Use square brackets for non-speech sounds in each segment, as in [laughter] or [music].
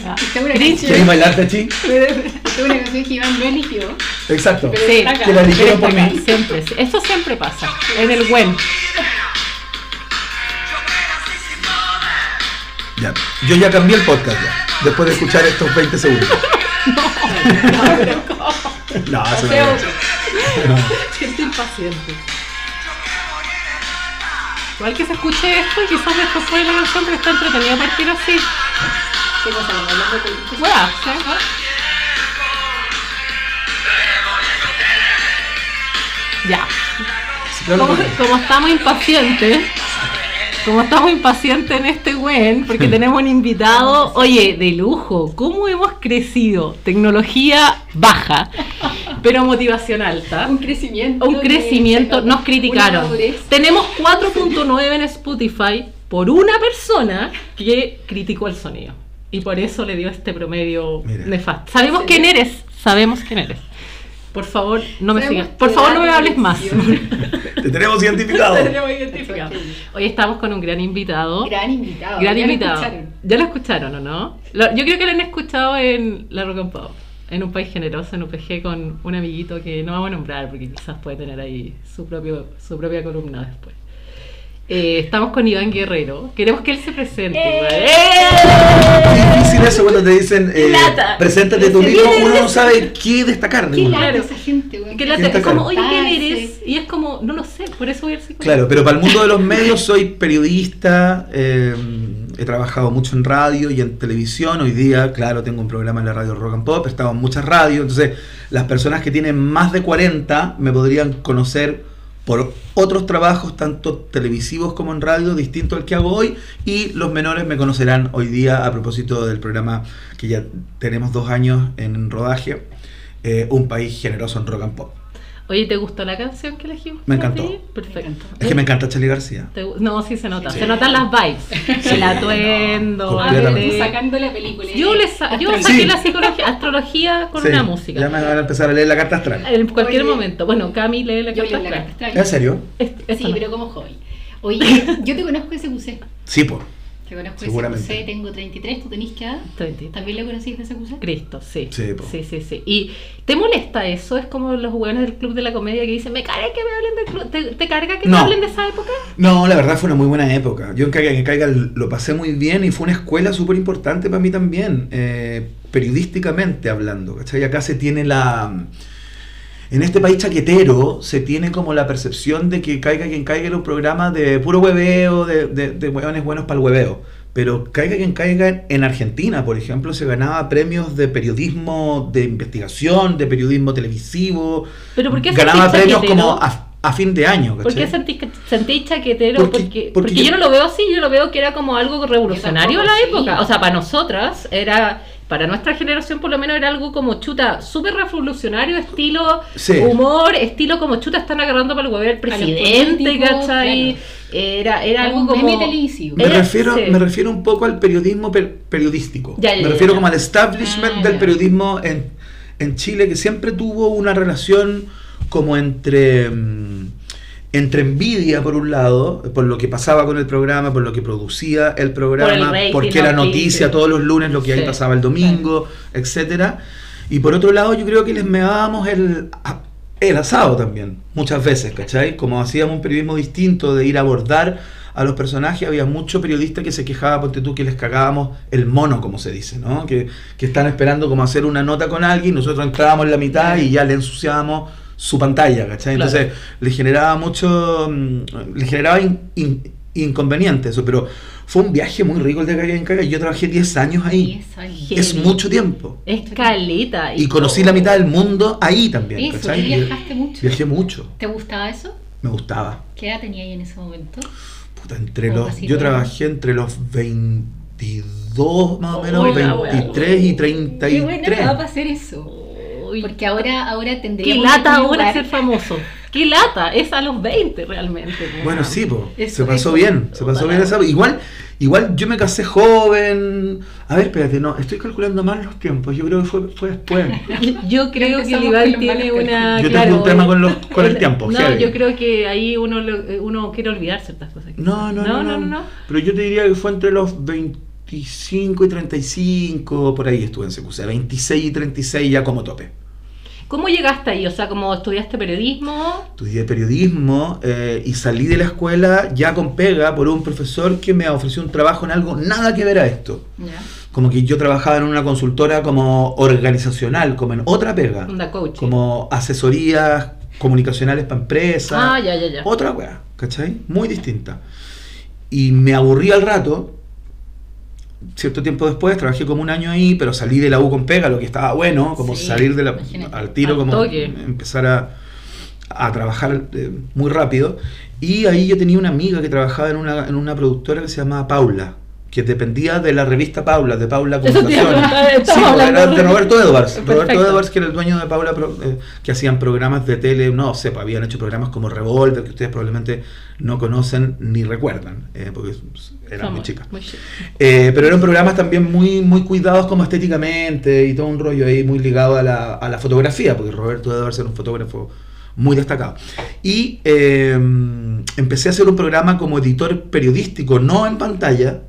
Ya. Es una canción- ¿Quieres bailar, Tachi? es una canción que Iván no eligió. Exacto. Pero Sí, está acá. que la eligieron por Pero mí. Siempre, sí. Eso siempre pasa. En el buen. Ya. Yo ya cambié el podcast ya, después de escuchar estos 20 segundos. [laughs] No, no, no. otro. No. Siento impaciente. Igual que se escuche esto y quizás después fue la canción que está entretenida partir así. ¿Qué cosa? Hablando. Ya. Como, estamos impacientes, como estamos impacientes en este buen, porque tenemos un invitado, oye, de lujo, ¿cómo hemos crecido? Tecnología baja, pero motivación alta. Un crecimiento. Un de- crecimiento, nos una criticaron. madurez. Tenemos 4.9 en Spotify por una persona que criticó el sonido. Y por eso le dio este promedio Mira. nefasto. Sabemos quién eres, sabemos quién eres. Por favor, no me Sabemos sigas. Por favor, no me hables más. [laughs] Te tenemos identificado. Tenemos identificado. Hoy estamos con un gran invitado. Gran invitado. Gran ya lo invitado. escucharon. ¿Ya lo escucharon o no? Lo- yo creo que lo han escuchado en La Rock and Pop, en un país generoso, en UPG, con un amiguito que no vamos a nombrar porque quizás puede tener ahí su, propio, su propia columna después. Eh, estamos con Iván Guerrero. Queremos que él se presente. ¡Eh! Es difícil eso cuando te dicen, eh, Lata. preséntate tú mismo, uno no sabe qué destacar. Qué lata Claro. esa gente, weón. Que la- ¿Quién está es como, oye, ¿quién eres? Y es como, no lo sé, por eso voy al psicólogo. Claro, pero para el mundo de los medios soy periodista, eh, he trabajado mucho en radio y en televisión. Hoy día, claro, tengo un programa en la radio Rock and Pop, he estado en muchas radios. Entonces, las personas que tienen más de 40 me podrían conocer por otros trabajos, tanto televisivos como en radio, distinto al que hago hoy. Y los menores me conocerán hoy día a propósito del programa que ya tenemos dos años en rodaje, eh, Un País Generoso en Rock and Pop. Oye, ¿te gustó la canción que elegimos? Me encantó. ti? Perfecto. Es que me encanta Charlie García. No, sí se nota. Sí. Se notan las vibes. El atuendo. Ah, tú el- sacando la película. Yo, le sa- yo saqué Sí. la psicología, astrología con Sí, una Ya música. me van a empezar a leer la carta astral. En cualquier Oye. momento. Bueno, Cami lee la Yo carta leo la astral. carta astral. ¿En serio? Este- Sí, no. pero como hobby. [laughs] Oye, yo te conozco ese SQC. Sí, por. Te conozco ese Seguramente. SQC, tengo 33, ¿tú tenés qué edad? 30. ¿También lo conocís de SQC? Cristo, sí. Sí, po. sí, sí, sí. ¿Y te molesta eso? Es como los hueones del club de la comedia que dicen, me carga que me hablen del club. ¿Te, te carga que No. te hablen de esa época? No, la verdad fue una muy buena época. Yo en Caiga que Caiga lo pasé muy bien y fue una escuela súper importante para mí también, eh, periodísticamente hablando. ¿cachai? Acá se tiene la... En este país chaquetero se tiene como la percepción de que Caiga quien caiga era un programa de puro hueveo, de, de, de hueones buenos para el hueveo. Pero Caiga quien caiga en Argentina, por ejemplo, se ganaba premios de periodismo de investigación, de periodismo televisivo. ¿Pero por qué Ganaba premios chaquetero? como a, a fin de año. ¿Por qué sentís, que- sentís chaquetero? Porque- Porque, porque, porque yo, yo- no lo veo así, yo lo veo que era como algo revolucionario en la sí. época. O sea, para nosotras era, para nuestra generación por lo menos era algo como chuta, súper revolucionario, estilo Sí. humor, estilo como chuta están agarrando para el huevo al presidente, ¿cachai? claro. Era, era algo un como... meme televisivo. Me Era- refiero, sí. me refiero un poco al periodismo per- periodístico. Ya, ya, me ya, refiero ya. como al establishment Ah, del ya. periodismo en, en Chile, que siempre tuvo una relación como entre, mm, entre envidia, por un lado, por lo que pasaba con el programa, por lo que producía el programa, rating, porque era noticia todos los lunes lo que ahí Sí, pasaba el domingo, etcétera. Y por otro lado, yo creo que les meábamos el, el asado también, muchas veces, ¿cachai? Como hacíamos un periodismo distinto de ir a abordar a los personajes, había mucho periodista que se quejaba, ponte tú, que les cagábamos el mono, como se dice, ¿no? Que, que están esperando como hacer una nota con alguien, nosotros entrábamos en la mitad y ya le ensuciábamos su pantalla, ¿cachai? Claro. Entonces le generaba mucho, mm, le generaba in- in- inconveniente eso, pero fue un viaje muy rico el de Caga en Caga, yo trabajé 10 años ahí, 10 años. es mucho tiempo. Es caleta. Y conocí la mitad del mundo ahí también, Eso, ¿cachai? viajaste mucho. Viajé mucho, ¿Te gustaba eso? me gustaba. ¿Qué edad tenía ahí en ese momento? Puta, entre los, yo trabajé entre los 22 más o menos, Uy, la wea. 23 y Qué buena 33. edad para hacer eso. Uy, Porque ahora, ahora Qué tendríamos lata que ahora ser famoso. Qué lata, es a los 20 realmente. Bueno, sí, po, se pasó bien, se pasó bien esa. Igual, igual yo me casé joven. A ver, espérate, no, estoy calculando mal los tiempos. Yo creo que fue, fue después. [laughs] Yo creo que el Iván tiene una. Yo claro, tengo un tema eh, con, los, con el tiempo. No, heavy. yo creo que ahí uno, lo- uno quiere olvidar ciertas cosas. No, no, no, no, no, no. Pero yo te diría que fue entre los 20 25 y 35, por ahí estuve en CQC. 26 y 36 ya como tope. ¿Cómo llegaste ahí? O sea, como estudiaste periodismo. Estudié periodismo eh, y salí de la escuela ya con pega por un profesor que me ofreció un trabajo en algo nada que ver a esto. Como que yo trabajaba en una consultora como organizacional, como en otra pega. Como asesorías comunicacionales para empresas. Ah, ya, ya, ya. Otra weá, ¿cachai? Muy distinta. Y me aburrí al rato. Cierto tiempo después trabajé como un año ahí, pero salí de la U con pega, lo que estaba bueno, como Sí, salir de la, al tiro, Al como toque. empezar a, a trabajar eh, muy rápido. Y ahí yo tenía una amiga que trabajaba en una, en una productora que se llamaba Paula, que dependía de la revista Paula, de Paula [laughs] Comunicaciones. Sí, pues, era de Roberto Edwards. Roberto Perfecto. Edwards, que era el dueño de Paula, eh, que hacían programas de tele, no sé, pues, habían hecho programas como Revolver, que ustedes probablemente no conocen ni recuerdan, eh, porque eran muy Somos chicas. muy chicas. Eh, pero eran programas también muy, muy cuidados como estéticamente y todo un rollo ahí muy ligado a la, a la fotografía, porque Roberto Edwards era un fotógrafo muy destacado. Y eh, empecé a hacer un programa como editor periodístico, no en pantalla,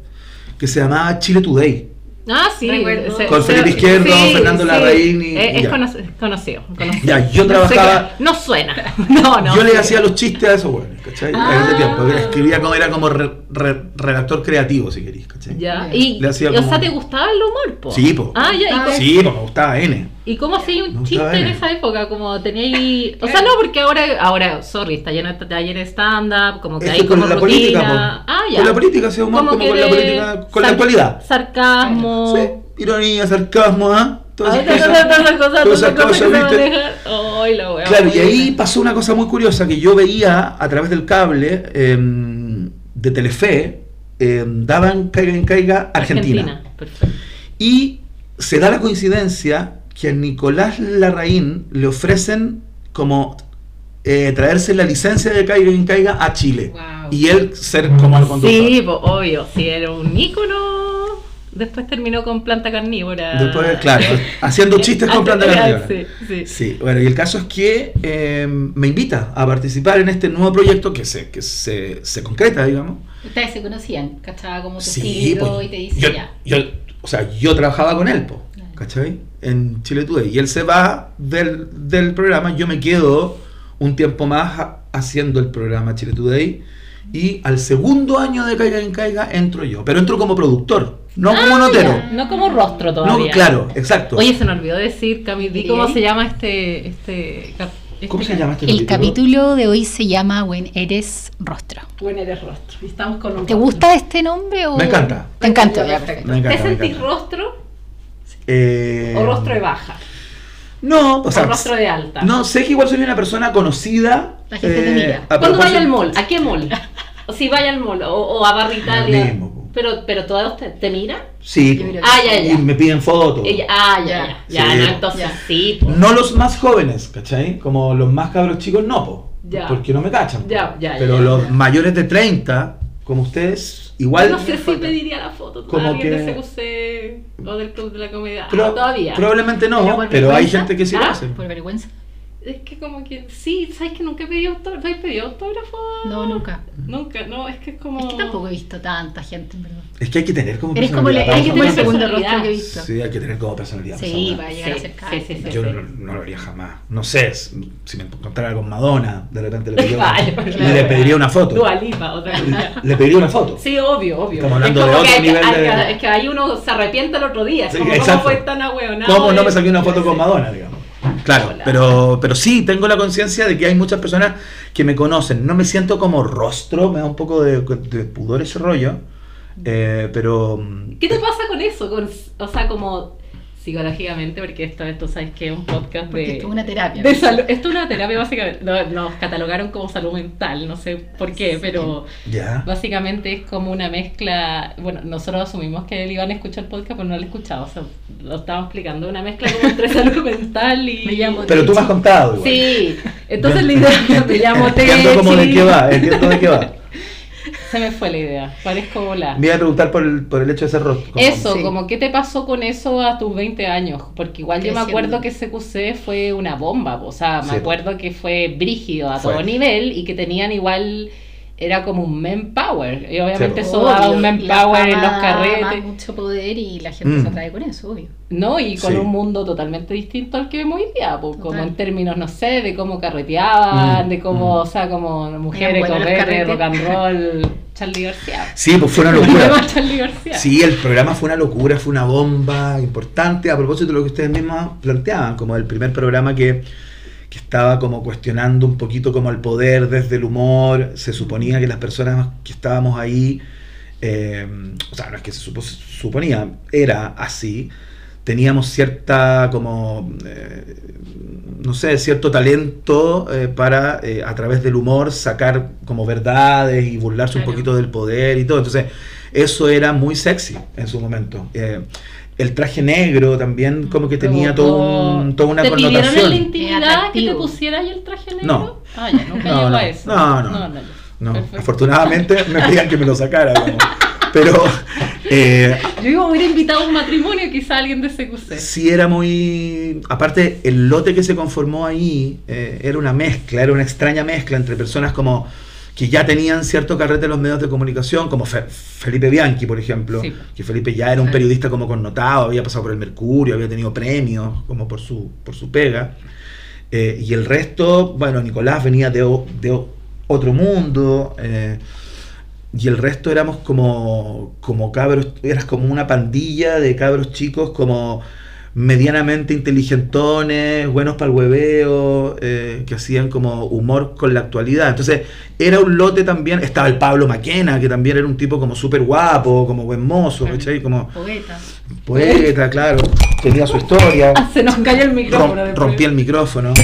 que se llamaba Chile Today. Ah, sí. Se- Con se- Felipe Izquierdo, Fernando Larraín y- Eh, y es ya. cono- conocido, conocido. Ya, yo trabajaba- No suena. [laughs] No, no. Yo le hacía los chistes a esos buenos, ¿cachai? Ah. En ese tiempo. Escribía como era como re- re- redactor creativo, si queréis, ¿cachai? Ya. Y, Le hacía y, o como- sea, ¿te gustaba el humor, po? Sí, po. Ah, ya. ¿Y, Ah, Sí, pues me gustaba N. ¿y cómo hacía un chiste en esa época? Como tenía ahí... O sea, no, porque ahora, ahora, sorry, está lleno de talleres stand-up, como que Es hay que con como la rutina. política, po. Ah, ya. Con la política, sí, humor, como que con la política, con la actualidad. Sarcasmo. Sí, ironía, sarcasmo, ¿ah? Todas esas todas cosas. Claro, y ahí pasó una cosa muy curiosa que yo veía a través del cable em, de Telefe, em, daban Caiga en Caiga Argentina. Perfecto. Y se da la coincidencia que a Nicolás Larraín le ofrecen como eh, traerse la licencia de Caiga en Caiga a Chile. Wow. Y él ser como el conductor. Sí, pues, obvio, sí, era un ícono. Después terminó con planta carnívora. Después, claro, haciendo chistes con planta carnívora. Sí, sí. Sí, bueno, y el caso es que eh, me invita a participar en este nuevo proyecto que se, que se, se concreta, digamos. Ustedes se conocían, cachaba como tu Sí, estilo pues, y te dice yo, ya. yo- o sea, yo trabajaba con él, po. ¿cachai? En Chile Today. Y él se va del, del programa, yo me quedo un tiempo más ha- haciendo el programa Chile Today. Y al segundo año de Caiga en Caiga entro yo, pero entro como productor, no como Ah, notero. ya, No como rostro No, todavía. claro, exacto. Oye, se me olvidó decir, Cami, di cómo se llama este. este, este ¿Cómo se llama este El capítulo de hoy se llama When Eres Rostro. Bueno, eres rostro. Y estamos con un ¿Te rostro. gusta este nombre o...? Me encanta. Te encanta. Ya, perfecto. Me encanta, ¿Te me sentís encanta. rostro Eh, o rostro de baja? No, o sea, o rostro de alta. No, sé que igual soy una persona conocida. La gente te mira. a Cuando vaya al mall, ¿a qué mall? [laughs] O si vaya al mall o, o a Barra Italia. mismo, po. pero, pero todos te, te miran. Sí, Yo Ah, ya, ya. y me piden fotos. Ah, ya, ya. Ya. Sí, no, entonces Ya. sí. po. No los más jóvenes, ¿cachai? Como los más cabros chicos, no, po. Ya. Porque no me cachan. po. Ya, ya, Pero ya, los ya. mayores de 30, como ustedes, igual. Yo no sé si pediría la foto Como alguien que- de CQC o del Club de la Comedia. Pro- Ah, todavía. Probablemente no, ¿Pero hay gente que sí lo ¿Ah? hace. Por vergüenza. Es que como que, sí, ¿sabes que nunca he pedido autógrafo? ¿Has pedido autógrafo? No, nunca. Nunca, no, es que es como... Es que tampoco he visto tanta gente, en verdad. Es que hay que tener como Eres como personalidad hay hay que como el tener segundo personalidad. rostro que he visto. Sí, hay que tener como personalidad. Sí, para llegar a Sí, ser sí, sí, sí. Yo no, no lo haría jamás. No sé, si me encontrara con Madonna, de repente le [laughs] pediría, Vaya, una, pues, le claro. pediría una foto. Dua Lipa, otra cosa. Le pediría una foto. Sí, obvio, obvio. Estamos hablando es como de otro que, nivel hay de- Es que ahí uno se arrepiente el otro día. Es Sí, como. ¿cómo fue tan ahueonado? ¿Cómo no me saqué una foto con Madonna, digamos? Claro, Hola. pero, pero sí, tengo la conciencia de que hay muchas personas que me conocen. No me siento como rostro, me da un poco de, de pudor ese rollo. eh, pero. ¿Qué te pasa con eso? Con, o sea, como psicológicamente, porque esto, esto sabes que es un podcast Porque de... esto es una terapia. de salud. Esto es una terapia básicamente. no- Nos catalogaron como salud mental, no sé por qué, pero Ya. básicamente es como una mezcla. Bueno, nosotros asumimos que él iban a escuchar el podcast, pero no lo he escuchado. O sea, lo estábamos explicando. Una mezcla como entre [laughs] salud mental y. Me llamo Pero tú me has contado, igual. Sí, entonces la idea es que me [laughs] llamo Entiendo como de Techi. qué va, entiendo de qué va. [laughs] Se me fue la idea. Parezco volar. Me iba a preguntar por el, por el hecho de ser rostro. como- Eso, Sí. como qué te pasó con eso a tus 20 años, porque igual yo me acuerdo que CQC fue una bomba, o sea, me Sí. acuerdo que fue brígido a Fue. todo nivel y que tenían igual era como un manpower. Y obviamente Sí. eso daba un manpower en los carretes. mucho poder y la gente Mm. se atrae con eso, obvio. No, y con Sí. un mundo totalmente distinto al que vemos hoy día, pues, como en términos, no sé, de cómo carreteaban, Mm, de cómo, mm. o sea, como mujeres, correr, carretes. rock and roll, [laughs] Charlie García. Sí, pues fue una locura. [laughs] Sí, el programa fue una locura, fue una bomba importante a propósito de lo que ustedes mismos planteaban, como el primer programa que, que estaba como cuestionando un poquito como el poder desde el humor, se suponía que las personas que estábamos ahí, eh, o sea, no es que se supo- se suponía, era así, teníamos cierta como, eh, no sé, cierto talento eh, para a través del humor sacar como verdades y burlarse un poquito del poder y todo. Entonces, eso era muy sexy en su momento. El traje negro también como que tenía todo un- toda una ¿Te pidieron en la connotación. intimidad que te pusieras ahí el traje negro? No. Ah, ya, nunca No, llegó no. a eso. No, no. No, afortunadamente me pedían que me lo sacara. como- Pero eh, Yo digo, hubiera invitado a un matrimonio quizá alguien de CQC. sí era muy... Aparte, el lote que se conformó ahí eh, era una mezcla, era una extraña mezcla entre personas como que ya tenían cierto carrete en los medios de comunicación, como Fe- Felipe Bianchi, por ejemplo, Sí. que Felipe ya era un periodista como connotado, había pasado por el Mercurio, había tenido premios como por su, por su pega. Eh, y el resto, bueno, Nicolás venía de, de otro mundo. eh, y el resto éramos como, como cabros, eras como una pandilla de cabros chicos como medianamente inteligentones, buenos para el hueveo, eh, que hacían como humor con la actualidad. Entonces era un lote también, estaba el Pablo Maquena, que también era un tipo como súper guapo, como buen mozo, ¿cachai? Como Poeta. poeta, claro, tenía su historia. [laughs] Ah, se nos cayó el micrófono. Rom- rompí el micrófono. [laughs]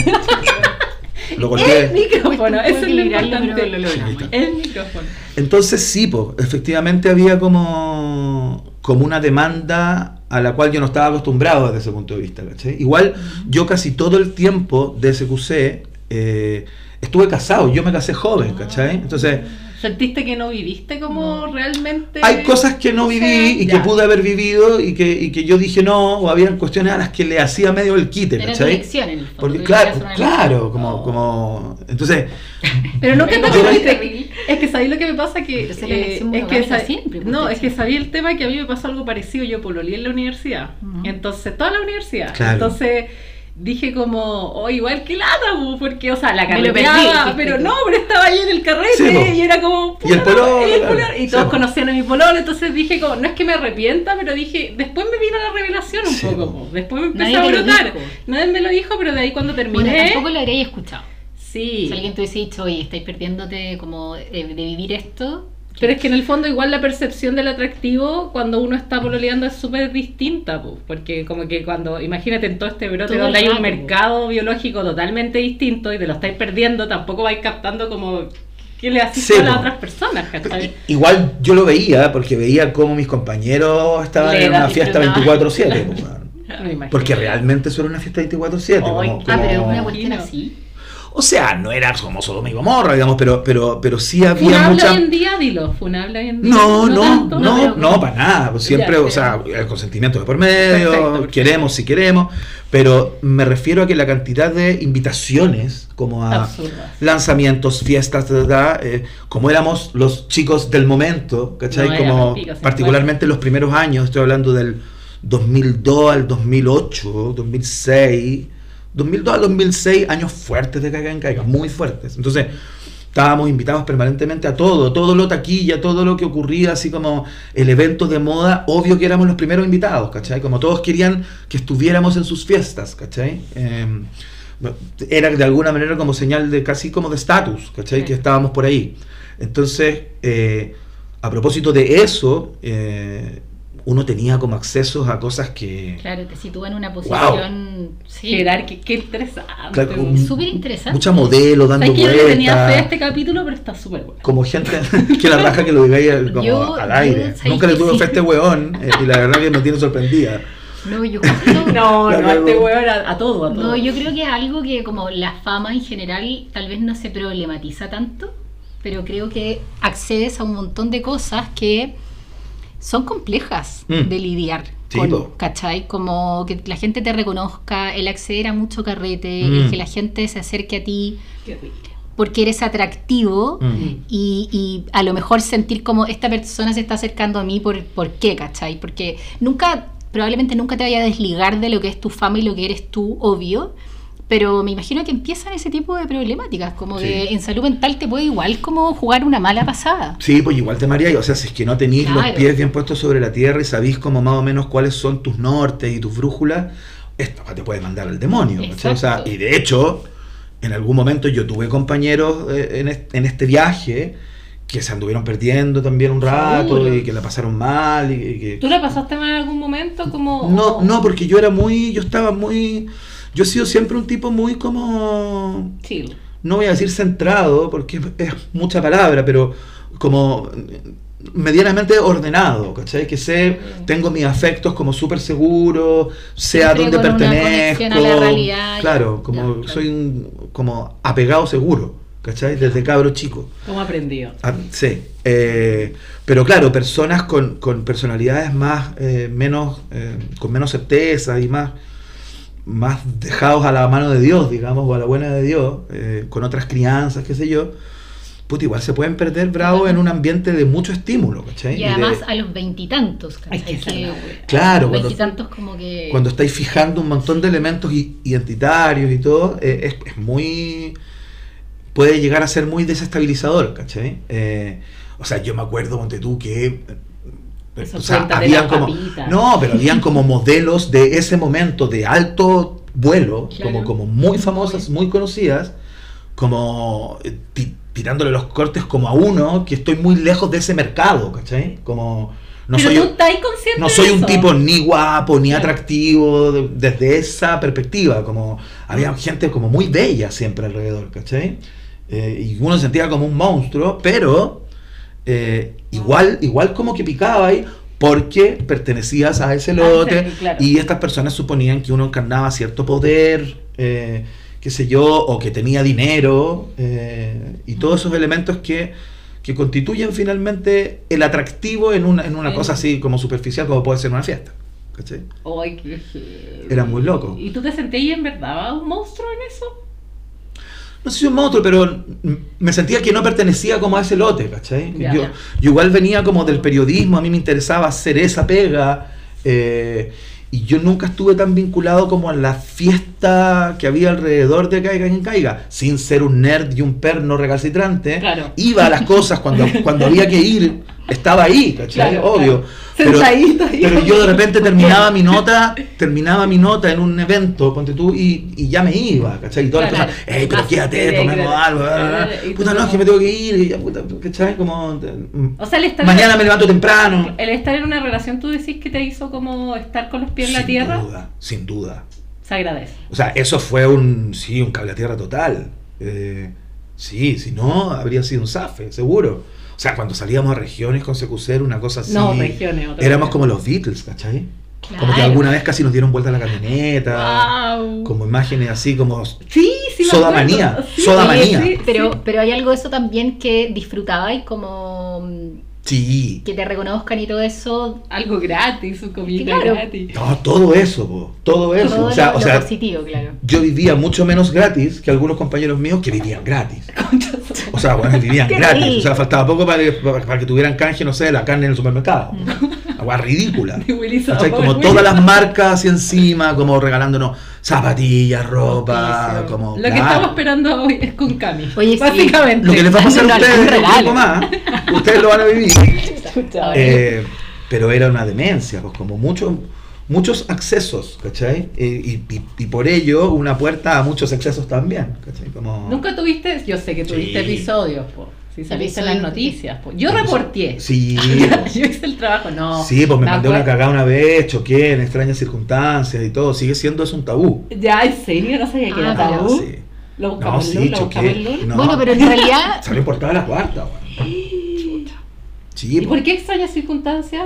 Lo El golpeé. micrófono, Después eso es lo importante. lo logramos. El micrófono. Entonces sí, po, efectivamente había como, como una demanda a la cual yo no estaba acostumbrado desde ese punto de vista. ¿cachai? Igual yo casi todo el tiempo de SQC eh, estuve casado, yo me casé joven, ¿cachai? Entonces ¿Sentiste que no viviste como realmente? hay cosas que no viví y que pude haber vivido y que, y que yo dije no, o había cuestiones a las que le hacía medio el quite, ¿cachai? elección en el fondo. Porque tú claro, claro, como, Oh. como, entonces, Pero nunca [laughs] te Pero yo- atreviste. Es que sabéis lo que me pasa que. Es eh, elección es que monogámica sa- siempre, pues, No, es que sabía el tema que a mí me pasó algo parecido. Yo pololí en la universidad. Entonces, toda la universidad. Claro. Entonces. Dije como, oh, igual que lata, porque, o sea, la carreteaba, pero no, pero estaba ahí en el carrete Sí, y era como, Y el pololo, y el pololo, y todos conocían a mi pololo, entonces dije como, no es que me arrepienta, pero dije, después me vino la revelación un Sí, poco, po. po. después me empezó a brotar. Nadie me lo dijo, pero de ahí cuando terminé, Bueno, tampoco lo habríais escuchado. sí. Si alguien te hubiese dicho, oye, estáis perdiéndote como de, de vivir esto. Pero es que en el fondo igual la percepción del atractivo cuando uno está pololeando es súper distinta, po, porque como que cuando, imagínate en todo este brote Todo donde hay un mercado biológico totalmente distinto y te lo estáis perdiendo, tampoco vais captando como qué le haces Sí, a las otras personas, ¿cachai? igual yo lo veía porque veía cómo mis compañeros estaban Le en una fiesta disfrutaban. [laughs] 24/7. po, weón. Me imagino. Porque realmente eso era una fiesta 24-7. Ay, como- Ah, pero una cuestión Imagino. así. O sea, no era como solo mi Gomorra, digamos, pero, pero, pero sí había Funable mucha. hoy en día, dilo, funable hoy en día. No, no, tanto. no, no, para nada. Siempre, Ya, o sea, el consentimiento de por medio, Perfecto, perfecto. queremos si queremos, pero me refiero a que la cantidad de invitaciones, como a lanzamientos, fiestas, ta, ta, ta, eh, como éramos los chicos del momento, ¿cachai? No, como particularmente los primeros años, estoy hablando del 2002 al 2008, 2006, 2002 al 2006, años fuertes de Caiga en Caiga, muy fuertes. Entonces, estábamos invitados permanentemente a todo, todo lo taquilla, todo lo que ocurría, así como el evento de moda, obvio que éramos los primeros invitados, ¿cachai? Como todos querían que estuviéramos en sus fiestas, ¿cachai? Eh, era de alguna manera como señal de casi como de estatus, ¿cachai? Sí. Que estábamos por ahí. Entonces, eh, a propósito de eso, eh, uno tenía como accesos a cosas que... Claro, te sitúa en una posición. Sí. Gerard, qué, interesante. Claro, un- Súper interesante. Mucha modelo dando ¿Sabes que yo le tenía fe a vueltas. este capítulo, pero está súper bueno. Como gente [laughs] que la raja que lo digáis como Yo- al yo, aire. ¿sabes Nunca le que tuve fe a este weón eh, y la verdad que me tiene sorprendida. No, yo justo- [laughs] No, La no, este cagó. weón a, a todo, a todo. No, yo creo que es algo que como la fama en general tal vez no se problematiza tanto, pero creo que accedes a un montón de cosas que son complejas Mm. de lidiar Sí, con. ¿cachai? Como que la gente te reconozca, el acceder a mucho carrete, Mm. el que la gente se acerque a ti, Qué rico. porque eres atractivo Mm. y, y a lo mejor sentir como esta persona se está acercando a mí por, por qué, ¿cachai? Porque nunca, probablemente nunca te vaya a desligar de lo que es tu fama y lo que eres tú, obvio. Pero me imagino que empiezan ese tipo de problemáticas, como Sí. que en salud mental te puede igual como jugar una mala pasada. Sí, pues igual te mareáis. O sea, si es que no tenéis los pies bien puestos sobre la tierra y sabéis como más o menos cuáles son tus nortes y tus brújulas, esto te puede mandar al demonio. O sea, y de hecho, en algún momento yo tuve compañeros eh, en, est- en este viaje que se anduvieron perdiendo también un rato Seguro. y que la pasaron mal. Y, y que, ¿Tú la pasaste mal en algún momento? Como, no, no, porque yo era muy, yo estaba muy, yo he sido siempre un tipo muy como, Chill. no voy a decir centrado, porque es mucha palabra, pero como medianamente ordenado, ¿cachai? Que sé, tengo mis afectos como súper seguros, sé a dónde pertenezco. a la realidad, claro, como ya, claro. soy un como apegado seguro, ¿cachai? Desde cabro chico. ¿Cómo aprendido? Ah, sí, eh, pero claro, personas con, con personalidades más, eh, menos, eh, con menos certeza y más, más dejados a la mano de Dios, digamos, o a la buena de Dios, eh, con otras crianzas, qué sé yo, puta, igual se pueden perder bravo en un ambiente de mucho estímulo, ¿cachai? Y de- además a los veintitantos, ¿cachai? que Que-. Claro, cuando- Veintitantos como que... cuando estáis fijando un montón de elementos identitarios y todo, eh, es, es muy. puede llegar a ser muy desestabilizador, ¿cachai? Eh, o sea, yo me acuerdo, ponte tú, que. Eh, o sea, habían como. No, pero habían como modelos de ese momento de alto vuelo, Claro. como, como muy famosas, muy conocidas, como eh, ti- tirándole los cortes como a uno que estoy muy lejos de ese mercado, ¿cachai? Como. No Pero soy, tú estás consciente no de soy un tipo ni guapo ni atractivo de- desde esa perspectiva, como había gente como muy bella siempre alrededor, ¿cachai? Eh, y uno se sentía como un monstruo, pero eh, igual, igual como que picaba ahí porque pertenecías a ese lote sí, claro. y estas personas suponían que uno encarnaba cierto poder, eh, qué sé yo, o que tenía dinero eh, y todos esos elementos que, que constituyen finalmente el atractivo en una, en una Sí. cosa así como superficial como puede ser una fiesta. ¿cachai? Ay, qué. Era muy loco. ¿Y tú te sentías en verdad un monstruo en eso? No sé si un monstruo, pero me sentía que no pertenecía como a ese lote, ¿cachai? Yo igual venía como del periodismo, a mí me interesaba hacer esa pega, eh, y yo nunca estuve tan vinculado como a la fiesta que había alrededor de Caiga en Caiga, sin ser un nerd y un perno recalcitrante. Claro. Iba a las cosas cuando, [laughs] cuando había que ir, estaba ahí, ¿cachai? Claro, Obvio. claro. Pero, pero yo de repente terminaba mi [laughs] nota, terminaba mi nota en un evento, ponte tú, y, y ya me iba, ¿cachai? Y todas las Claro, personas, claro. ey, pero Más quédate, tomemos algo, tú puta, no, es que me tengo que ir, y ya, puta, ¿cachai? Como, O sea, el estar mañana me levanto temprano. El estar en una relación, tú decís que te hizo como estar con los pies en la Sin tierra. duda, sin duda. Se agradece. O sea, eso fue un, sí, un cable a tierra total. Eh, sí, si no, habría sido un zafe, seguro. O sea, cuando salíamos a regiones con era una cosa así. No, regiones, otra Éramos como los Beatles, ¿cachai? Como que alguna vez casi nos dieron vuelta la camioneta. Wow. Como imágenes así como Sí, sí, Soda manía, Sí, soda manía. sí, Pero, sí. pero hay algo de eso también que disfrutaba y como mm, Sí. que te reconozcan y todo eso. Algo gratis, su comida Claro. gratis. No, todo eso, po, todo eso. todo o sea, lo, o lo sea, positivo, claro. yo vivía mucho menos gratis que algunos compañeros míos que vivían gratis. [laughs] O sea, bueno, vivían [laughs] gratis. O sea, faltaba poco para que, para que tuvieran canje, no sé, la carne en el supermercado. Agua ridícula. [laughs] ¿Cachai? Como todas las marcas así encima, como regalándonos zapatillas, ropa, como. Lo que estamos esperando hoy es con Cami. Oye, sí. básicamente. Lo que les va a pasar a ustedes un tiempo más, ustedes lo van a vivir. [laughs] Eh, pero era una demencia, pues como muchos muchos accesos, ¿cachai? Eh, y, y- y por ello una puerta a muchos excesos también, ¿cachai? Como... Nunca tuviste, yo sé que tuviste Sí. episodios, po. Si saliste en las noticias, po. Yo reporté. Sí, [laughs] yo hice el trabajo, no. sí, pues me mandé una cagada una vez, choqué en extrañas circunstancias y todo, sigue siendo eso un tabú. Ya, en serio, no sabía que Ah, era pero tabú. Sí. Lo No, buscamos en sí, choqué. No. Bueno, pero en realidad [laughs] Salió portada la cuarta, weón. Sí, ¿Y pues. por qué extrañas circunstancias?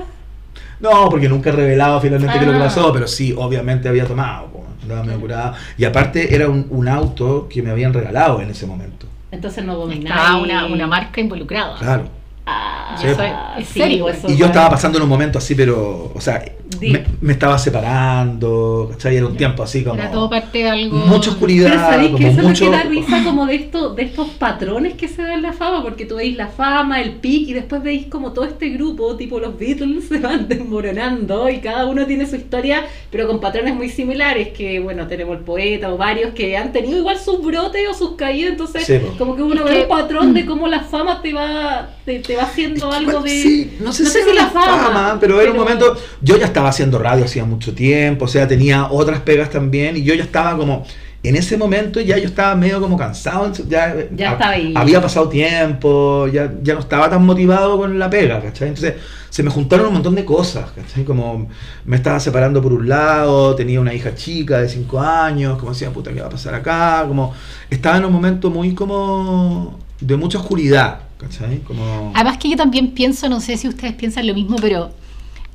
No, porque nunca he revelado finalmente qué es lo que Ah. pasó, pero sí, obviamente había tomado, po, andaba medio curado. Y aparte era un, un auto que me habían regalado en ese momento. Entonces no domináis. estaba una, una marca involucrada. Claro. Ah, Sí. Eso es, es serio. eso Y yo estaba pasando en un momento así, pero, o sea, me, me estaba separando, ¿cachai? Era un tiempo así como... Era todo parte de algo. Mucha oscuridad, Pero sabéis que como eso mucho... es lo que da risa como de esto, de estos patrones que se dan en la fama, porque tú veis la fama, el pic, y después veis como todo este grupo, tipo los Beatles, [laughs] se van desmoronando y cada uno tiene su historia, pero con patrones muy similares, que bueno, tenemos el poeta o varios que han tenido igual sus brotes o sus caídas, entonces Sí, como que uno Es ve que- un patrón de cómo la fama te va, te, te va haciendo algo de... sí, no sé si, era la fama, pero era un momento. Yo ya estaba haciendo radio hacía mucho tiempo, o sea, tenía otras pegas también, y yo ya estaba como. En ese momento ya yo estaba medio como cansado, ya, Ya estaba ahí. había pasado tiempo, ya, ya no estaba tan motivado con la pega, ¿cachai? Entonces se me juntaron un montón de cosas, ¿cachai? Como me estaba separando por un lado, tenía una hija chica de 5 años, como decía, puta, ¿qué va a pasar acá? Como estaba en un momento muy como de mucha oscuridad, ¿cachai? Como... Además que yo también pienso, no sé si ustedes piensan lo mismo, pero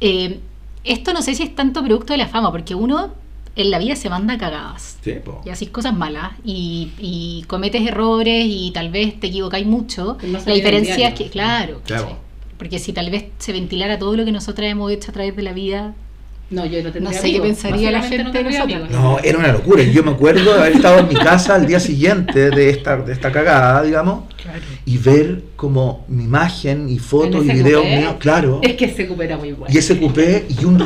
eh, esto no sé si es tanto producto de la fama, porque uno en la vida se manda cagadas. Sí. Y haces cosas malas y, y cometes errores y tal vez te equivocáis mucho. No la diferencia es que, claro, Claro. porque si tal vez se ventilara todo lo que nosotros hemos hecho a través de la vida, No, yo no tendría No sé qué pensaría la gente de tendría nosotros. amigos. No, era una locura. Y yo me acuerdo de haber estado en mi casa al día siguiente de esta, de esta cagada, digamos, y ver como mi imagen y fotos y ¿En ese videos míos, claro. Es que ese cupé era muy bueno. Y ese cupé y un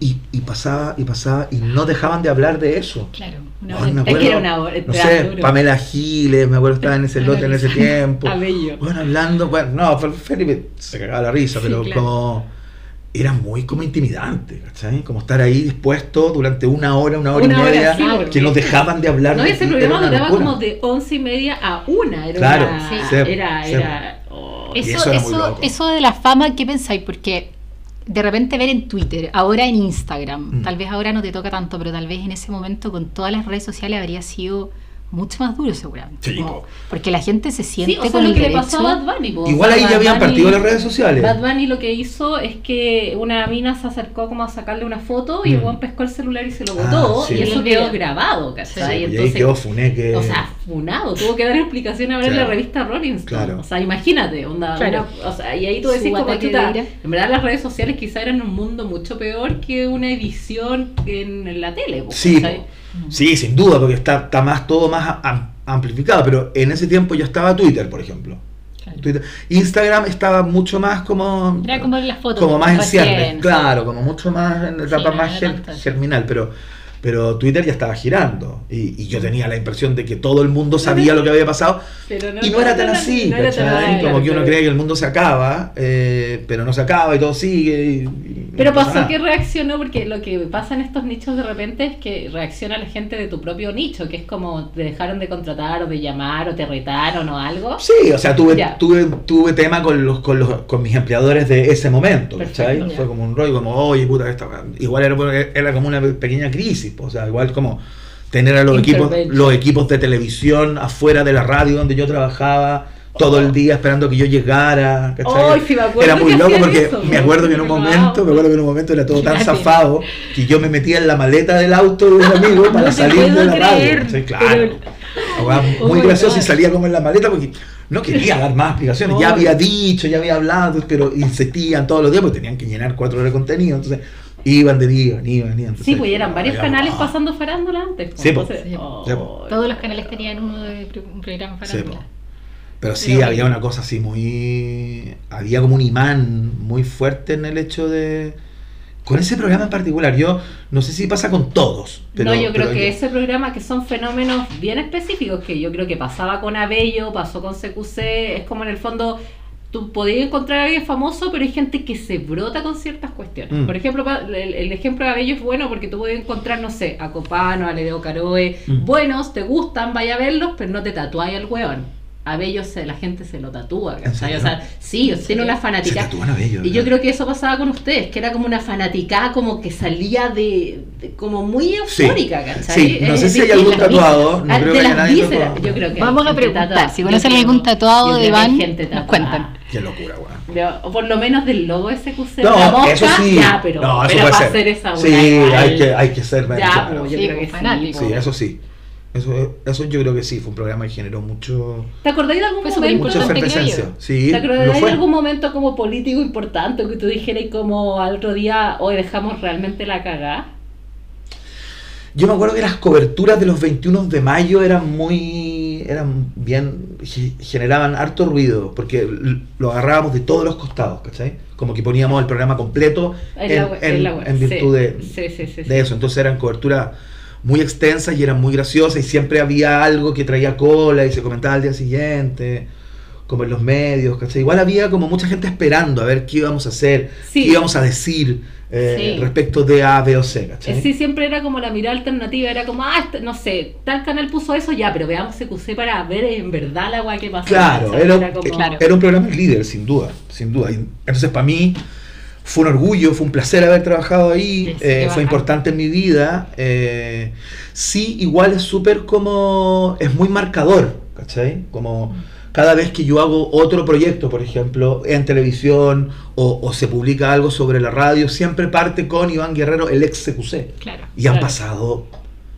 y, y pasaba y pasaba y no dejaban de hablar de eso. claro, una Bueno, me Es que acuerdo, era una hora- no sé, duro. Pamela Giles, me acuerdo estaba en ese [laughs] lote en ese tiempo. A [laughs] bello. Bueno, hablando, bueno, no, Fel- Felipe se cagaba la risa, Sí, pero claro. como era muy como intimidante, ¿cachai? Como estar ahí dispuesto durante una hora, una hora Una y hora, media, sí, porque- que no dejaban de hablar No, de ese programa duraba locura. como de once y media a una. Era Claro, una- sí. Era, era. oh, Eso, eso era muy eso, loco. eso de la fama, ¿qué pensáis? Porque de repente ver en Twitter, ahora en Instagram, Mm. tal vez ahora no te toca tanto, pero tal vez en ese momento con todas las redes sociales habría sido mucho más duro seguramente. Sí, Como- porque la gente se siente Sí, o sea, con lo el que le pasó a Bad Bunny. po. Igual O sea, ahí ya habían Bunny- partido las redes sociales. Bad Bunny lo que hizo es que una mina se acercó como a sacarle una foto y el Mm. weón pescó el celular y se lo Ah, botó sí. y eso el quedó grabado, Sí, ¿cachai? y ahí Entonces, quedó Funé que... o sea, funado, tuvo que dar explicación ahora en la revista Rolling Stone. Claro. O sea, imagínate, onda, Claro. una- o sea, y ahí tú Su decís como chuta, en verdad las redes sociales quizá eran un mundo mucho peor que una edición en la tele, po, Sí. Sí, sin duda, porque está, está más todo más am- amplificado, pero en ese tiempo ya estaba Twitter, por ejemplo. Claro. Twitter. Instagram estaba mucho más como Era como las fotos. como más en ciernes, sí. claro, como mucho más en Sí, etapa no más era ger- tanto. germinal, pero pero Twitter ya estaba girando y, y yo tenía la impresión de que todo el mundo sabía lo que había pasado Pero y no era tan así, no como que uno cree que el mundo se acaba, eh, pero no se acaba y todo sigue. y- y Pero pasó nada. que reaccionó porque lo que pasa en estos nichos de repente es que reacciona la gente de tu propio nicho, que es como te dejaron de contratar o de llamar o te retaron o algo. Sí, o sea, tuve, Ya. tuve, tuve tema con los, con los con mis empleadores de ese momento, ¿cachai? Perfecto. Fue como un rollo, como, oye, puta, esta, igual era, era como una pequeña crisis, pues, o sea, igual como tener a los equipos, los equipos de televisión afuera de la radio donde yo trabajaba todo el día esperando que yo llegara, ¿cachai? Ay, sí me acuerdo era muy loco porque eso, me acuerdo que en un me momento, me acuerdo que en un momento era todo tan zafado que yo me metía en la maleta del auto de un amigo [laughs] para No salir de la radio, ¿cachai? Claro. pero- Oh muy gracioso y salía como en la maleta porque no quería [laughs] dar más explicaciones. No. Ya había dicho, ya había hablado, pero insistían todos los días porque tenían que llenar cuatro horas de contenido. Entonces iban de iban, iban, iban. Sí, pues eran varios canales ah. pasando farándula antes. pues, Sí, po. entonces, Sí. oh. Sí. Todos los canales tenían uno de un programa Sí, po. Pero sí, Pero- había una cosa así muy. Había como un imán muy fuerte en el hecho de. Con ese programa en particular, yo no sé si pasa con todos. Pero, no, yo creo pero que ese programa que son fenómenos bien específicos, que yo creo que pasaba con Abello, pasó con CQC, es como en el fondo, tú podías encontrar a alguien famoso, pero hay gente que se brota con ciertas cuestiones. Mm. Por ejemplo, el, el ejemplo de Abello es bueno porque tú puedes encontrar, no sé, a Copano, a Ledeo Caroe, Mm. buenos, te gustan, vaya a verlos, pero no te tatuáis al weón. A Bello se, la gente se lo tatúa. O sea, sí, tiene una Se fanática. tatúan a Bello, Y yo creo que eso pasaba con ustedes, que era como una fanaticada como que salía de, de- como muy Sí. eufórica, ¿cachai? Sí, no sé si hay algún tatuado, no Ah, creo de que las vísceras, yo creo que Vamos a preguntar, tatuada. si conocen algún tatuado de que gente nos cuentan. Qué locura, weón. O por lo menos del logo SQC No, de la mosca, eso sí. ya, pero, no, eso pero puede para ser. hacer esa sí, hay que, hay que ser Ya, claro. pues, yo Sí, creo que pues, fanático. sí. Sí, eso sí. Eso, eso yo creo que sí, fue un programa que generó mucho, ¿Te acordáis de algún momento? mucha efervescencia. Sí, ¿Te acordáis de algún momento como político importante que tú dijeras como al otro día, hoy dejamos realmente la cagada? Yo me acuerdo que las coberturas de los 21 de mayo eran muy. eran bien. ge- generaban harto ruido, porque lo agarrábamos de todos los costados, ¿cachai? Como que poníamos el programa completo en, En la web- en- en virtud sí. de, Sí, sí, sí, sí. de eso. Entonces eran coberturas muy extensas y eran muy graciosas y siempre había algo que traía cola y se comentaba al día siguiente, como en los medios, ¿cachai? Igual había como mucha gente esperando a ver qué íbamos a hacer, Sí. qué íbamos a decir eh, Sí. respecto de A, B o C, ¿cachai? Sí, siempre era como la mirada alternativa, era como, ah, este- no sé, tal canal puso eso, ya, pero veamos CQC para ver en verdad la guay que pasó. Claro, era, como- era un programa líder, sin duda, sin duda. Entonces para mí fue un orgullo, fue un placer haber trabajado ahí, Sí, eh, fue importante en mi vida. eh, sí, igual es súper como, es muy marcador, ¿cachai? Como cada vez que yo hago otro proyecto, por ejemplo, en televisión o, o se publica algo sobre la radio, siempre parte con Iván Guerrero, el ex CQC. Claro. Y han Claro. pasado,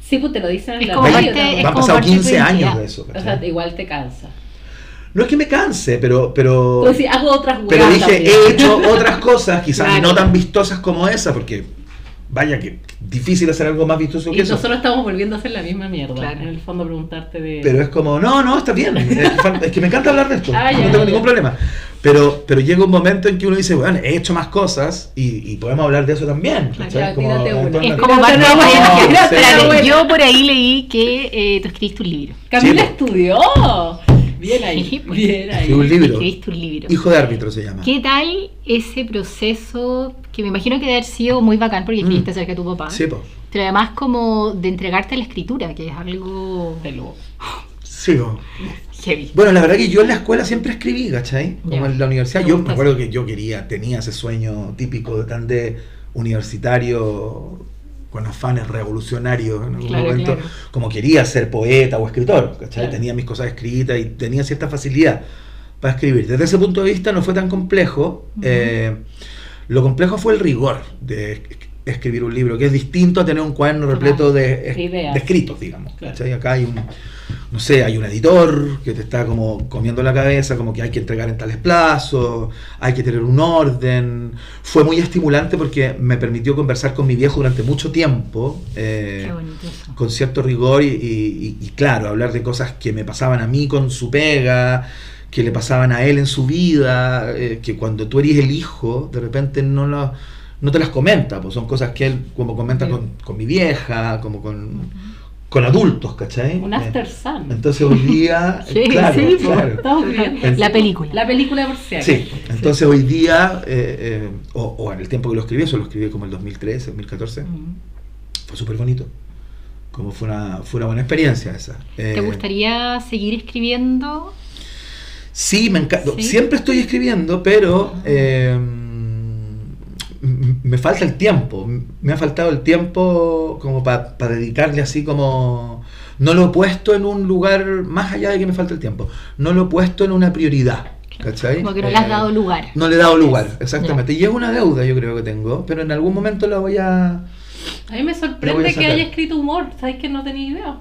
Sí, pues te lo dicen en la radio parte- han pasado parte de tu 15 años de eso. O ¿cachai? sea, igual te cansa. No es que me canse, pero... pero Pues sí, hago otras Pero dije, también. he hecho otras cosas, quizás Claro. no tan vistosas como esa, porque vaya que difícil hacer algo más vistoso Y que eso. nosotros estamos volviendo a hacer la misma mierda. Claro. En el fondo preguntarte de... Pero es como, no, no, está bien. Es, que me encanta hablar de esto. Ah, ya, no tengo ya. ningún problema. Pero, pero llega un momento en que uno dice, bueno, he hecho más cosas y, y podemos hablar de eso también. Eventualmente- Es como [laughs] no no, Yo por ahí leí que eh, tú escribiste un libro. Camila Sí, estudió. Bien ahí. Sí, [laughs] pues. Bien ahí. Sí, un libro. Escribiste un libro. Hijo de árbitro se llama. ¿Qué tal ese proceso que me imagino que debe haber sido muy bacán porque escribiste cerca de tu papá? Mm. Sí, po. Pero además como de entregarte a la escritura, que es algo De lujo. Sí, po. heavy. Bueno, la verdad que yo en la escuela siempre escribí, ¿cachai? Como en la universidad. Yo me acuerdo que yo quería, tenía ese sueño típico de tan de universitario con afanes revolucionarios en algún Claro, momento. claro. Como quería ser poeta o escritor. Claro. Tenía mis cosas escritas y tenía cierta facilidad para escribir. Desde ese punto de vista no fue tan complejo. Eh, lo complejo fue el rigor de escribir un libro, que es distinto a tener un cuaderno repleto de, De escritos, digamos. Claro. Acá hay un, no sé, hay un editor que te está como comiendo la cabeza, como que hay que entregar en tales plazos, hay que tener un orden. Fue muy estimulante porque me permitió conversar con mi viejo durante mucho tiempo. eh, Qué con cierto rigor y, y- y, claro, hablar de cosas que me pasaban a mí con su pega, que le pasaban a él en su vida, eh, que cuando tú eres el hijo, de repente no, lo- no te las comenta, pues son cosas que él como comenta Sí. con, con mi vieja, como con, con adultos, ¿cachai? Un Eh, after sun. entonces hoy día, [laughs] Sí, claro, sí, pues. claro. Viendo. La película. La película por si acaso. Sí, entonces hoy día, eh, eh, o, o en el tiempo que lo escribí, eso lo escribí como el 2013, 2014, Mm. fue súper bonito. Como fue una, fue una buena experiencia esa. ¿Te gustaría seguir escribiendo? Sí, me encanta. ¿Sí? Siempre estoy escribiendo, pero eh, me falta el tiempo. Me ha faltado el tiempo como para dedicarle así como... No lo he puesto en un lugar más allá de que me falta el tiempo. No lo he puesto en una prioridad. ¿Cachai? Como que no le has Eh, dado lugar. No le he dado lugar, exactamente. Y es una deuda yo creo que tengo, pero en algún momento la voy a... A mí me sorprende a que haya escrito humor. ¿Sabes que no tenía idea?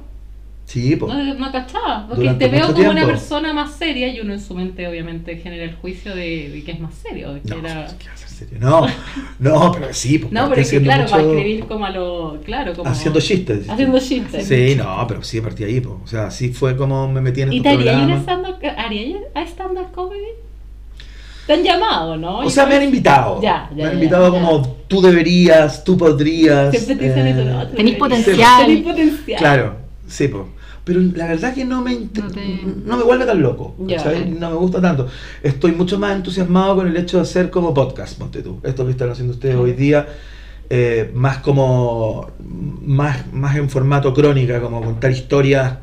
Sí, po. No, no cachaba. Porque Durante te veo como una persona más seria y uno en su mente obviamente genera el juicio de, de que es más serio. de que No, era- ¿qué va a ser serio? No, [laughs] no, pero sí. No, pero es que claro, mucho- para escribir como a lo. Claro, como. Haciendo chistes. Haciendo chistes. Sí, no, pero sí partí ahí, po. o sea, así fue como me metí en ¿Y estos te harías a stand-up comedy? Te han llamado, ¿no? O sea, me han invitado. Ya, ya, me han ya, invitado ya. como tú deberías, tú podrías. Siempre te dicen eh, eso, ¿no? Tú Tenís potencial. Tenís potencial. Claro, sí, po. Pero la verdad que no me, No te- no me vuelve tan loco. Ya. ¿cachai? No me gusta tanto. Estoy mucho más entusiasmado con el hecho de hacer como podcast, ponte tú. Esto que están haciendo ustedes hoy día. eh, más como más, más en formato crónica, como contar historias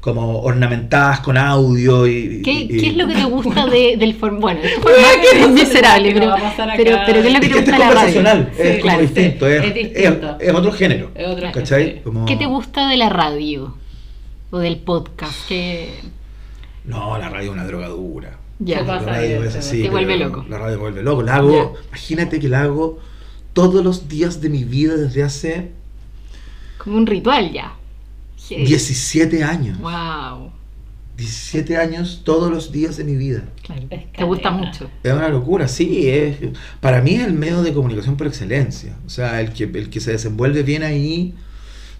como ornamentadas con audio y, ¿Qué, y- qué es lo que te [laughs] gusta de- del [laughs] formato? Bueno, ¿Qué formato es miserable, pero, pero, pero ¿qué es lo que Es te este gusta es de la radio? conversacional, Sí, es como claro, distinto, sí, es, es distinto. es- es otro género. Es otro ¿Cachai? sí. Como- ¿Qué te gusta de la radio? O del podcast, que No, la radio es una drogadura. ya. ¿Qué La pasa radio es Te así, vuelve pero loco. La radio me vuelve loco. La hago, imagínate que la hago todos los días de mi vida desde hace. como un ritual ya. Heavy. 17 años. Wow. 17 años todos los días de mi vida. Claro. Te gusta mucho. Es una locura, sí. Es, para mí es el medio de comunicación por excelencia. O sea, el que, el que se desenvuelve bien ahí,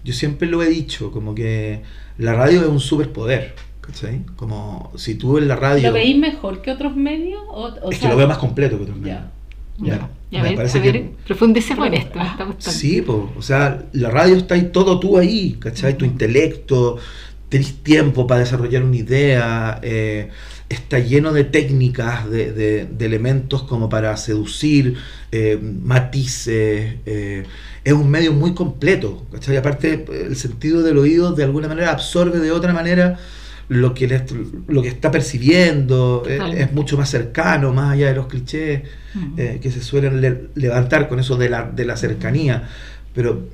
yo siempre lo he dicho, como que la radio es un superpoder. ¿Cachai? Como si tú en la radio... ¿Lo veis mejor que otros medios? O, o es sea, que lo veo más completo que otros medios. Ya. Ya. Ya, a Me ver, parece a ver, que- profundece por esto. me está gustando. Sí, po, o sea, la radio está ahí todo tú ahí, ¿cachai? Tu intelecto, tenés tiempo para desarrollar una idea, eh, está lleno de técnicas, de, de- de elementos como para seducir, eh, matices, eh, es un medio muy completo, ¿cachai? Aparte, el sentido del oído de alguna manera absorbe de otra manera lo que, le- lo que está percibiendo, es mucho más cercano, más allá de los clichés que se suelen le- levantar con eso de la, de la cercanía, pero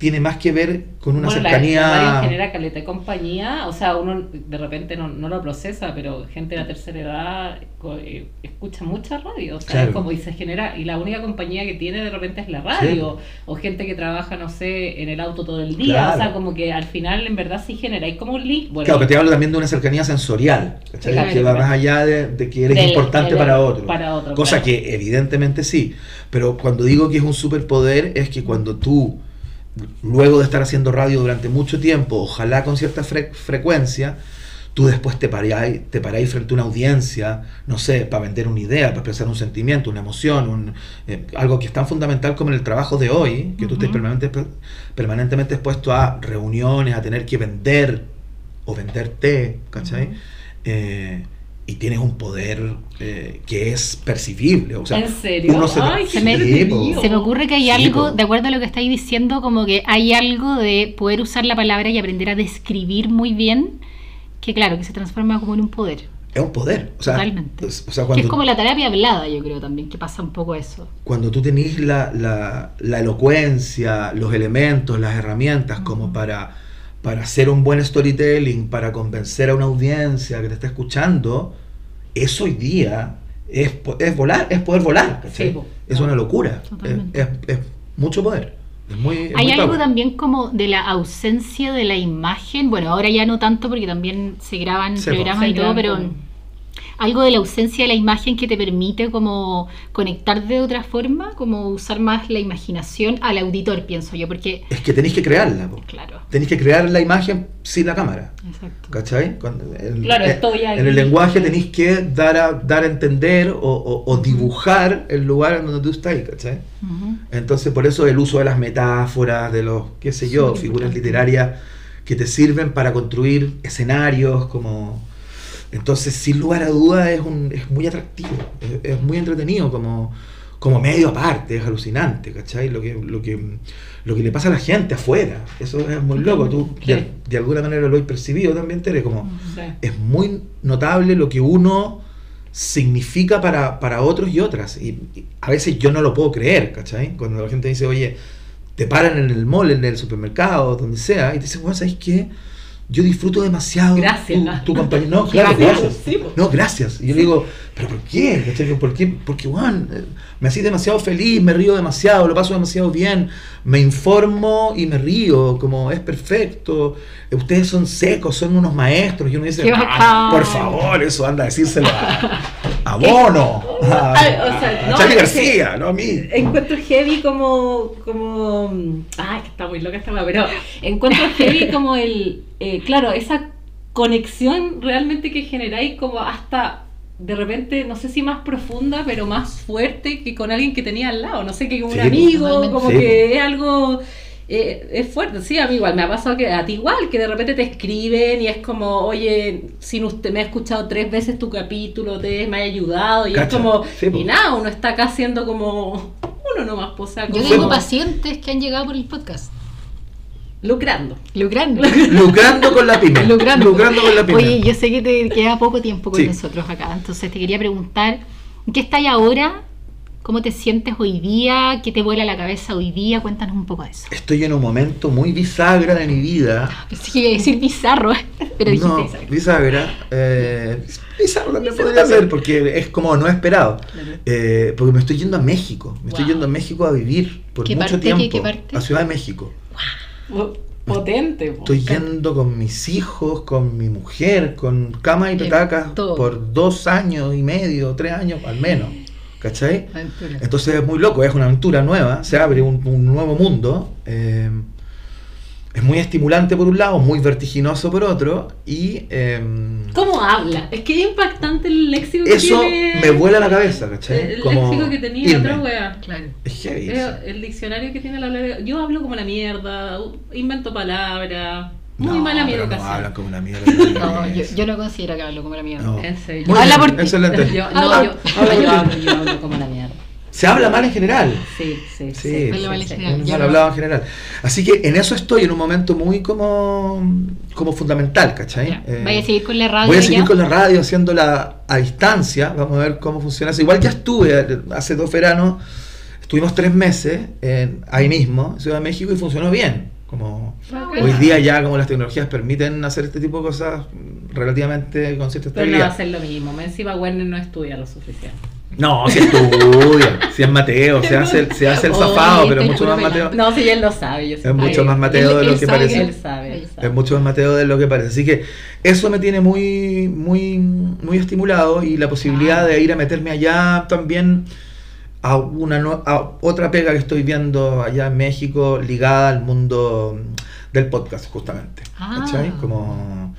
tiene más que ver con una bueno, cercanía... La, genera caleta de compañía, o sea, uno de repente no, no lo procesa, pero gente de la tercera edad eh, escucha mucha radio, o sea, Claro. es como y se genera, y la única compañía que tiene de repente es la radio, o gente que trabaja, no sé, en el auto todo el día, Claro. o sea, como que al final en verdad sí generáis como un link, bueno, Claro, que te hablo también de una cercanía sensorial, ¿cachai? Claro. que va más allá de, de que eres Del- importante del- para otro. para otro, Cosa que evidentemente sí, pero cuando digo que es un superpoder es que cuando tú, luego de estar haciendo radio durante mucho tiempo, ojalá con cierta fre- frecuencia, tú después te paráis, te paráis frente a una audiencia, no sé, para vender una idea, para expresar un sentimiento, una emoción, un, eh, algo que es tan fundamental como en el trabajo de hoy, que tú estés permanente- permanentemente expuesto a reuniones, a tener que vender o venderte, ¿cachai? Eh, y tienes un poder eh, que es percibible. O sea, ¿En serio? uno se, Ay, entretenido. po. Se me ocurre que hay Sí, algo, po. de acuerdo a lo que estáis diciendo, como que hay algo de poder usar la palabra y aprender a describir muy bien, que claro, que se transforma como en un poder. es un poder. O sea, Totalmente. es- o sea, Que cuando, es como la terapia hablada, yo creo también, que pasa un poco eso. cuando tú tenés la, la- la elocuencia, los elementos, las herramientas como para, para hacer un buen storytelling, para convencer a una audiencia que te está escuchando, eso hoy día es, po- es volar, es poder volar. Sí, es una locura. Es, es- es mucho poder. Es muy, es Hay muy algo también como de la ausencia de la imagen, bueno, ahora ya no tanto porque también se graban Sí, programas y todo, pero con- algo de la ausencia de la imagen que te permite como conectar de otra forma, como usar más la imaginación al auditor, pienso yo, porque, Es que tenéis que crearla. po. claro, Tenéis que crear la imagen sin la cámara. exacto. ¿Cachai? Cuando- en, Claro, estoy aquí. en el lenguaje tenéis que dar a, dar a entender o, o- o dibujar el lugar en donde tú estás, ¿cachai? Entonces, por eso el uso de las metáforas, de los, qué sé yo, figuras literarias que te sirven para construir escenarios, como... Entonces, sin lugar a dudas, es, un, es muy atractivo, es, es muy entretenido como, como medio aparte, es alucinante, ¿cachai? Lo que, lo, que, lo que le pasa a la gente afuera, eso es muy loco, tú Sí. de, de alguna manera lo has percibido también, Tere, como Sí. es muy notable lo que uno significa para, para otros y otras. Y, y a veces yo no lo puedo creer, ¿cachai? Cuando la gente dice, oye, te paran en el mall, en el supermercado, donde sea, y te dicen, bueno, ¿sabes qué? Yo disfruto demasiado Gracias. tu, tu compañía. No, [laughs] claro, gracias. No, gracias. Y yo le digo, ¿pero por qué? ¿Por qué? Porque, bueno, me hacía demasiado feliz, me río demasiado, lo paso demasiado bien, me informo y me río, como es perfecto. Ustedes son secos, son unos maestros. Y uno dice, "Ah, por favor, eso anda a decírselo a, [laughs] a Bono, a, [laughs] Ay, o sea, a no, Charlie es que- García, no a mí. Encuentro heavy como, como, ay, que está muy loca esta pero encuentro heavy [laughs] como el, eh, claro, esa conexión realmente que generáis como hasta de repente, no sé si más profunda, pero más fuerte que con alguien que tenía al lado, no sé, que con un Sí, amigo, como Sí, que es algo... eh, es fuerte, sí, a mí igual, me ha pasado que a ti igual, que de repente te escriben y es como, oye, sin usted me ha escuchado tres veces tu capítulo, te me ha ayudado, y Cacha, es como, sí, y nada, uno está acá haciendo como uno nomás, pues, o sea, Yo como tengo pacientes que han llegado por el podcast. lucrando. Lucrando. [laughs] Lucrando con la pyme. Lucrando. con la pyme. Oye, yo sé que te queda poco tiempo con Sí. nosotros acá, entonces te quería preguntar, ¿en qué estás ahora? ¿Cómo te sientes hoy día? ¿Qué te vuela la cabeza hoy día? Cuéntanos un poco de eso. Estoy en un momento muy bisagra de mi vida. Pensé que iba a decir bizarro, [laughs] pero dijiste no, bizarro. bisagra. Eh, bizarro también podría ser, porque es como no esperado. Eh, porque me estoy yendo a México. Me estoy Wow. yendo a México a vivir por ¿Qué mucho parte? ¿Qué- tiempo. qué parte? A Ciudad de México. potente. po. Estoy yendo con mis hijos, con mi mujer, con cama y petacas por dos años y medio, tres años al menos. ¿Cachai? Aventura. Entonces es muy loco, es una aventura nueva, se abre un, un nuevo mundo. eh, es muy estimulante por un lado, muy vertiginoso por otro, y eh, ¿Cómo habla? Es que es impactante el léxico que eso tiene. me vuela la cabeza, ¿cachai? El Como léxico que tenía irme. otra wea. Claro. Es heavy. Eh. El diccionario que tiene hablar. Yo hablo como la mierda, invento palabras. Muy No, mala mi pero educación. No, hablan como una mierda. [laughs] No, yo, yo no considero que hablo como la mierda. No. En serio. Muy Habla bien, por ti. Excelente. Yo, Habla- no, yo, habla yo, por ti. hablo, yo hablo como la mierda. Se habla mal en general. Sí, sí, Sí, sí. habla mal en sí, sí. general. Yo mal hablado en general. Así que en eso estoy, en un momento muy como, como fundamental, ¿cachai? Ya. Eh, Vaya a seguir con la radio. Voy a seguir ya? con la radio haciéndola a distancia. Vamos a ver cómo funciona eso. Igual ya estuve hace dos veranos, estuvimos tres meses en- ahí mismo, en Ciudad de México, y funcionó bien. Como hoy día ya como las tecnologías permiten hacer este tipo de cosas relativamente con cierta Pero no va a estabilidad. ser lo mismo. Me encima Werner no estudia lo suficiente. No, si estudia, [laughs] si es Mateo, se hace, el- se hace el Oh, zafado, pero es estoy mucho más Mateo. No, si él lo sabe. Yo sé. Es mucho Ay, más Mateo él- de lo él que sabe parece. Él sabe, él sabe. Es mucho más Mateo de lo que parece. Así que eso me tiene muy, muy, muy estimulado y la posibilidad Ah. de ir a meterme allá también a una a otra pega que estoy viendo allá en México ligada al mundo del podcast justamente. Ah. Como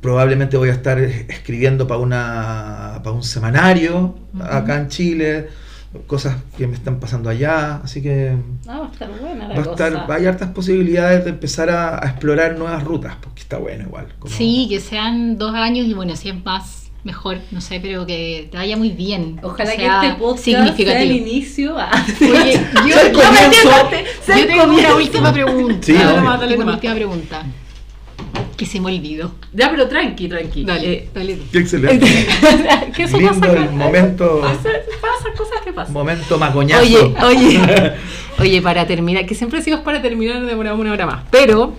probablemente voy a estar escribiendo para una para un semanario acá en Chile, cosas que me están pasando allá, así que No, va a estar buena la va a estar, cosa. hay hartas posibilidades de empezar a, a explorar nuevas rutas, porque está bueno igual. como- Sí, que sean dos años y bueno, si es más, mejor, no sé, pero que te vaya muy bien. Ojalá que que sea este podcast sea el significativo. inicio. Ah, Oye, [laughs] yo, yo me yo tengo una última pregunta. Sí, una última pregunta. Que se me olvidó. Ya, pero tranqui, tranqui. Dale, Eh, dale. Qué excelente. [laughs] que eso Lindo pasa. el momento, Pasa, pasan cosas que pasan. momento macoñazo. Oye, oye, [laughs] oye, para terminar, que siempre decimos para terminar demoramos una hora más, pero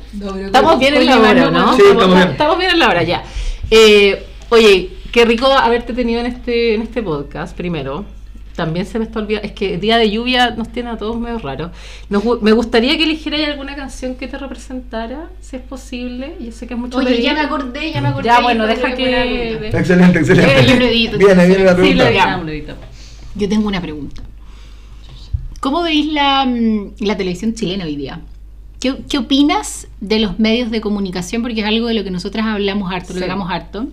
estamos bien en la hora, ¿no? Sí, estamos bien. estamos bien en la hora ya. Eh, oye, qué rico haberte tenido en este, en este podcast, primero. También se me está olvidando, es que el día de lluvia nos tiene a todos medio raros. Nos me gustaría que eligierais alguna canción que te representara, si es posible. Yo sé que es mucho Oye, pedir. ya me acordé, ya me acordé. Ya, bueno, deja que... Excelente, excelente. Eh, yo lo edito, Viene, viene la Sí, lo pregunta. lo editamos. Yo tengo una pregunta. ¿Cómo veis la, mm, la televisión chilena hoy día? ¿Qué, qué opinas de los medios de comunicación? Porque es algo de lo que nosotras hablamos harto, lo Sí. hagamos harto.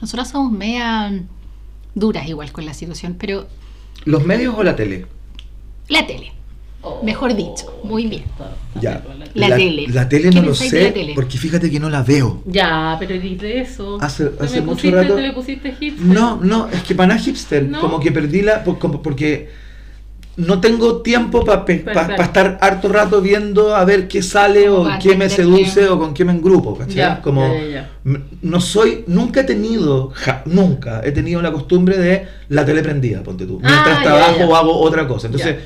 Nosotras somos media duras igual con la situación, pero ¿Los medios o la tele? la tele. Mejor dicho, muy bien. Ya. La tele. La tele ¿Qué no lo sé, porque fíjate que no la veo. Ya, pero de eso. Hace- ¿Te hace me mucho pusiste- rato- ¿Te le pusiste hipster? No, no, es que para nada hipster, ¿No? como que perdí la. por- como- porque no tengo tiempo para Para estar. estar harto rato viendo a ver qué sale o qué me seduce o con qué me engrupo, ¿cachai? Ya, como ya, ya, no soy, nunca he tenido, ja- nunca he tenido la costumbre de la tele prendida, ponte tú, Ah, mientras ya, trabajo hago otra cosa. Entonces,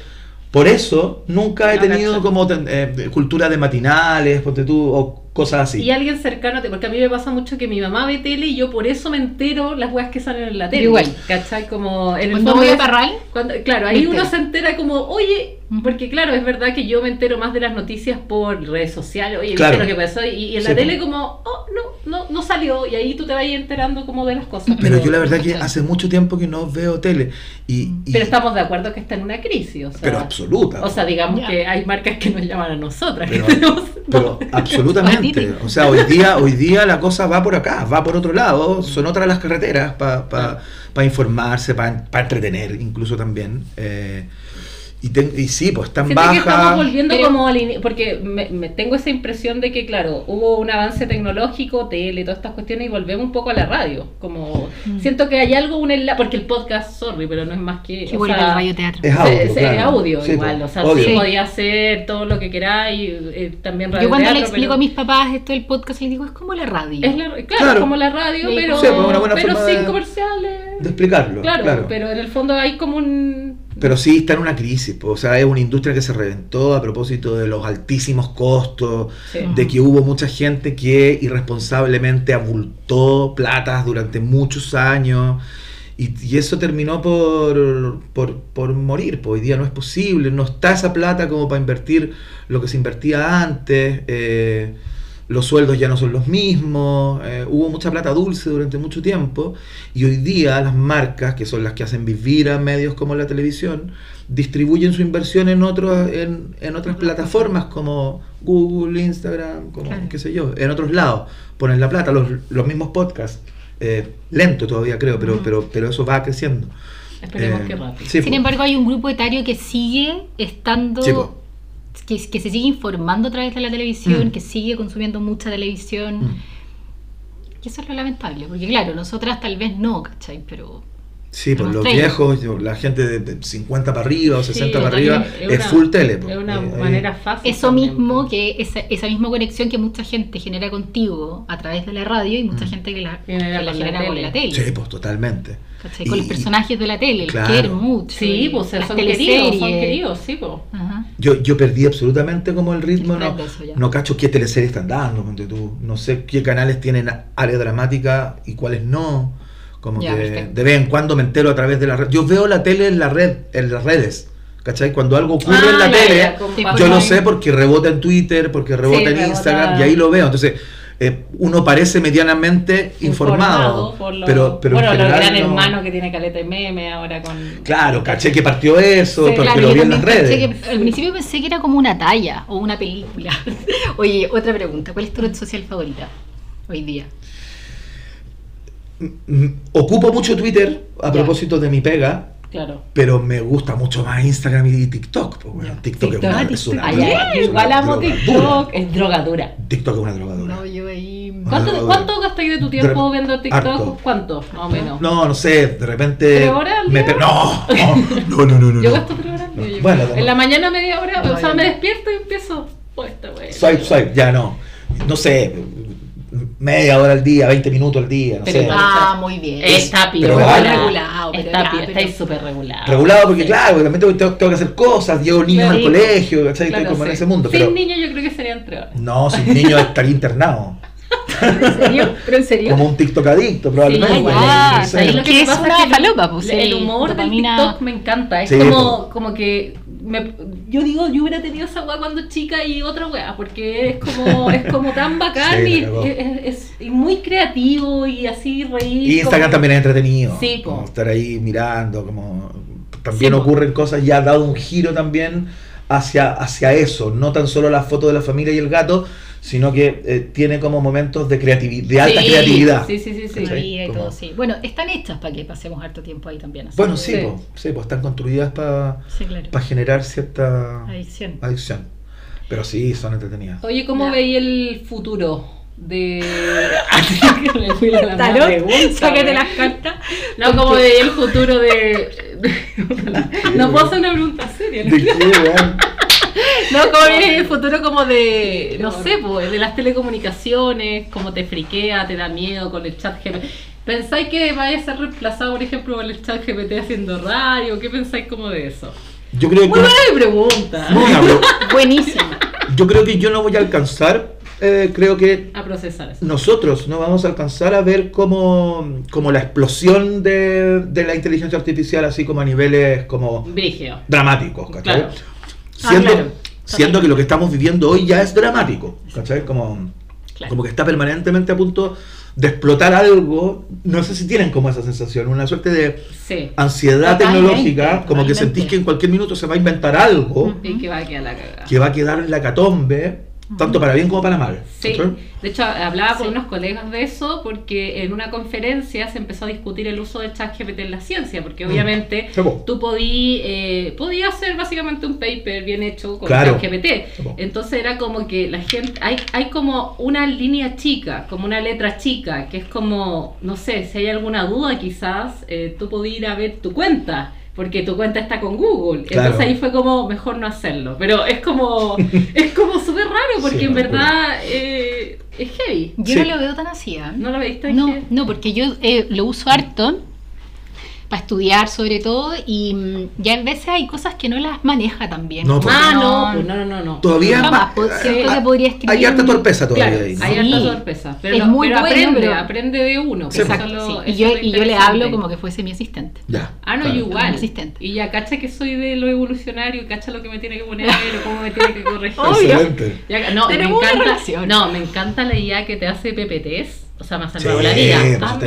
por eso nunca he No, tenido como ten- eh, cultura de matinales, ponte tú, o cosas así. Y alguien cercano, a ti, porque a mí me pasa mucho que mi mamá ve tele y yo por eso me entero las weas que salen en la tele. Igual. ¿Cachai? Como en el Cuando fondo voy a Parral, cuando- claro, ahí uno se entera como, oye, porque claro, es verdad que yo me entero más de las noticias por redes sociales, oye, Claro. viste lo que pasó, y, y en la Sí, tele como, oh, no, no, no salió, y ahí tú te vas enterando como de las cosas. Pero yo la verdad que hace mucho tiempo que no veo tele. Y, y- Pero estamos de acuerdo que está en una crisis, o sea, pero absoluta. o sea digamos que hay marcas que nos llaman a nosotras. Pero- que tenemos- Pero [laughs] absolutamente. O sea, hoy día, hoy día la cosa va por acá, va por otro lado. Son otras las carreteras para informarse, para entretener incluso también. Eh, y, ten- y sí, pues están Siento que estamos bajas. volviendo Pero- como al porque me, me tengo esa impresión de que claro, hubo un avance tecnológico, tele, todas estas cuestiones y volvemos un poco a la radio, como Mm. siento que hay algo un enla- porque el podcast, sorry, pero no es más que que o vuelve sea, al radioteatro. Es audio, se- claro. audio Sí, igual, o sea, obvio. sí podía hacer todo lo que queráis, eh, también radio Yo cuando le teatro, explico pero- a mis papás esto del podcast, les digo, es como la radio. es la- claro, Claro. es como la radio, Sí, pero, sí, pues, una buena pero forma sin de- comerciales. De explicarlo. Claro, claro. pero en el fondo hay como un Pero sí está en una crisis, pues, o sea, es una industria que se reventó a propósito de los altísimos costos, Sí. de que hubo mucha gente que irresponsablemente abultó platas durante muchos años Y, y eso terminó por, por, por morir, pues hoy día no es posible, no está esa plata como para invertir lo que se invertía antes, eh, los sueldos ya no son los mismos, eh, hubo mucha plata dulce durante mucho tiempo y hoy día las marcas, que son las que hacen vivir a medios como la televisión, distribuyen su inversión en, otros en, en otras plataformas como Google, Instagram, como Claro. qué sé yo, en otros lados, ponen la plata, los, los mismos podcasts. Eh, lento todavía creo, pero, pero, pero eso va creciendo. Esperemos Eh, que rápido. sí, Sin po. embargo, hay un grupo etario que sigue estando, Sí, po. Que, que se sigue informando a través de la televisión, Mm. que sigue consumiendo mucha televisión. Mm. Y eso es lo lamentable, porque claro, nosotras tal vez no, ¿cachai? Pero Sí, pues Los los 30. viejos, la gente de, de 50 para arriba o 60 para arriba, es, una- full tele. pues. Es una Eh, manera fácil. eso también, mismo, pues. que esa, esa misma conexión que mucha gente genera contigo a través de la radio y mucha Mm. gente que la, Genera que la con la genera con tele. la tele. Sí, pues totalmente. ¿Cachai? Y- Con los personajes de la tele, Claro. el quieren mucho. Sí, y pues las son queridos, son queridos, sí, pues. Yo, yo perdí absolutamente como el ritmo, no, no cacho qué teleseries están dando, ponte tú. no sé qué canales tienen área dramática y cuáles no. Como Ya, que perfecto. de vez en cuando me entero a través de la red. Yo veo la tele en la red, en las redes. ¿Cachai? Cuando algo ocurre Ah, en la ya, tele, ya, yo pantalla. lo sé porque rebota en Twitter, porque rebota en rebota- Instagram y ahí lo veo. Entonces, eh, uno parece medianamente informado. por lo- pero, pero en bueno, general lo gran no- hermano que tiene caleta de meme ahora con. Claro, caché que partió eso, Sí, porque Claro, lo vi en las redes. que, al principio pensé que era como una talla o una película. [laughs] Oye, otra pregunta. ¿Cuál es tu red social favorita hoy día? Mm, Ocupo mucho Twitter a propósito de mi pega, Claro. pero me gusta mucho más Instagram y TikTok. pues, bueno. TikTok, TikTok. es una, es una. Ay, igual una amo drogadura. TikTok, es drogadura. TikTok es una drogadura. No, yo ahí. ¿Cuánto, drogadura. ¿Cuánto gastáis de tu tiempo viendo TikTok? harto. ¿Cuánto? Más o menos. No, no sé, de repente. ¿Tres horas al me día? no, no, no, no, no. Yo no. gasto tres horas. al día, yo Bueno, en la mañana media hora, No, o sea, me no. despierto y empiezo. Oh, esta wea. Swipe, swipe, ya no. No sé, media hora al día, 20 minutos al día, no Pero sé. Ah, muy bien. Está Pero regulado, pero Está pero- Estáis súper regulado. Regulado porque, claro, de repente tengo, tengo que hacer cosas, llevo niños Claro. al colegio, ¿cachai? Claro, Estoy como en sí. ese mundo. Sin Pero, niños yo creo que serían tres horas. no, sin niños estaría internado. ¿En serio? ¿Pero en serio? Como un TikTok adicto, probablemente. Sí, igual. no sé. lo que es pasa una que falopa, pues, el, el humor dopamina- del TikTok me encanta. Es Sí, como, como que me- yo digo, yo hubiera tenido esa weá cuando chica y otra weá, porque es como, es como tan [laughs] bacán Sí, y es, es- y muy creativo y así reír. Y Instagram como- también es entretenido. Sí, po. como estar ahí mirando, como también Sí, po. ocurren cosas y ha dado un giro también hacia, hacia eso, no tan solo la foto de la familia y el gato, sino que eh, tiene como momentos de creatividad, de alta Sí, creatividad. Sí, sí, sí. sí. Como- todo. Bueno, están hechas para que pasemos harto tiempo ahí también. así Bueno, sí, Sí. po, están construidas para Sí, claro. generar cierta Adicción. adicción. Pero sí, son entretenidas. Oye, ¿cómo Ya. veis el futuro de... [laughs] [laughs] Me fui a la pregunta, sácate las cartas. No, ¿cómo veis el futuro de... [laughs] No puedo hacer una pregunta seria. ¿no? ¿De qué? No, ¿cómo veis el futuro como de, no sé, pues, de las telecomunicaciones? ¿Cómo te friquea, te da miedo con el chat GPT? ¿Pensáis que vaya a ser reemplazado, por ejemplo, por el chat GPT haciendo radio? ¿Qué pensáis como de eso? Yo creo que Muy buena mi pregunta. [laughs] Buenísimo. yo creo que yo no voy a alcanzar, eh, creo que A procesar eso. nosotros no vamos a alcanzar a ver como, como la explosión de, de la inteligencia artificial, así como a niveles como Brigio. dramáticos, ¿cachai? Claro. Siendo, Ah, claro. siendo que lo que estamos viviendo hoy ya es dramático, ¿cachai? Como, Claro. como que está permanentemente a punto de explotar algo, no sé si tienen como esa sensación, una suerte de Sí. ansiedad Totalmente, tecnológica, como que sentís que en cualquier minuto se va a inventar algo Y que va a quedar la cagada. que va a quedar en la catombe, tanto para bien como para mal. Sí, de hecho hablaba con Sí. unos colegas de eso porque en una conferencia se empezó a discutir el uso del chat GPT en la ciencia, porque Mm. obviamente po. tú podías eh, podías hacer básicamente un paper bien hecho con Claro. chat GPT. Sí, po. Entonces era como que la gente, hay, hay como una línea chica, como una letra chica, que es como, no sé, si hay alguna duda quizás, eh, tú podías ir a ver tu cuenta. Porque tu cuenta está con Google. Claro. Entonces ahí fue como, mejor no hacerlo. Pero es como, [laughs] es como súper raro porque Sí, en verdad eh, es heavy. Yo Sí. no lo veo tan así. ¿ah? ¿No lo veis tan No, heavy? no, porque yo eh, lo uso harto estudiar sobre todo y mm, ya a veces hay cosas que no las maneja tan bien. No, pues. Ah, No. no, pues no, no, no, no. Todavía Jamás, ma- pues, siento ah, que podría escribir Hay harta torpeza todavía Claro, ahí. hay Sí. harta sorpresa. Pero, Es no- muy pero bueno, aprende, pero- aprende de uno. Sí, lo- Sí, y yo, y yo le hablo como que fuese mi asistente. Ya. Ah, no, claro. yo igual. Como asistente. Y ya cacha que soy de lo evolucionario, cacha lo que me tiene que poner o cómo me tiene que [laughs] corregir. Obvio. Excelente. Ya- no, me una encanta, relación. no, me encanta la IA que te hace PPTs. O sea, me ha salvado Sí, la vida. Ah.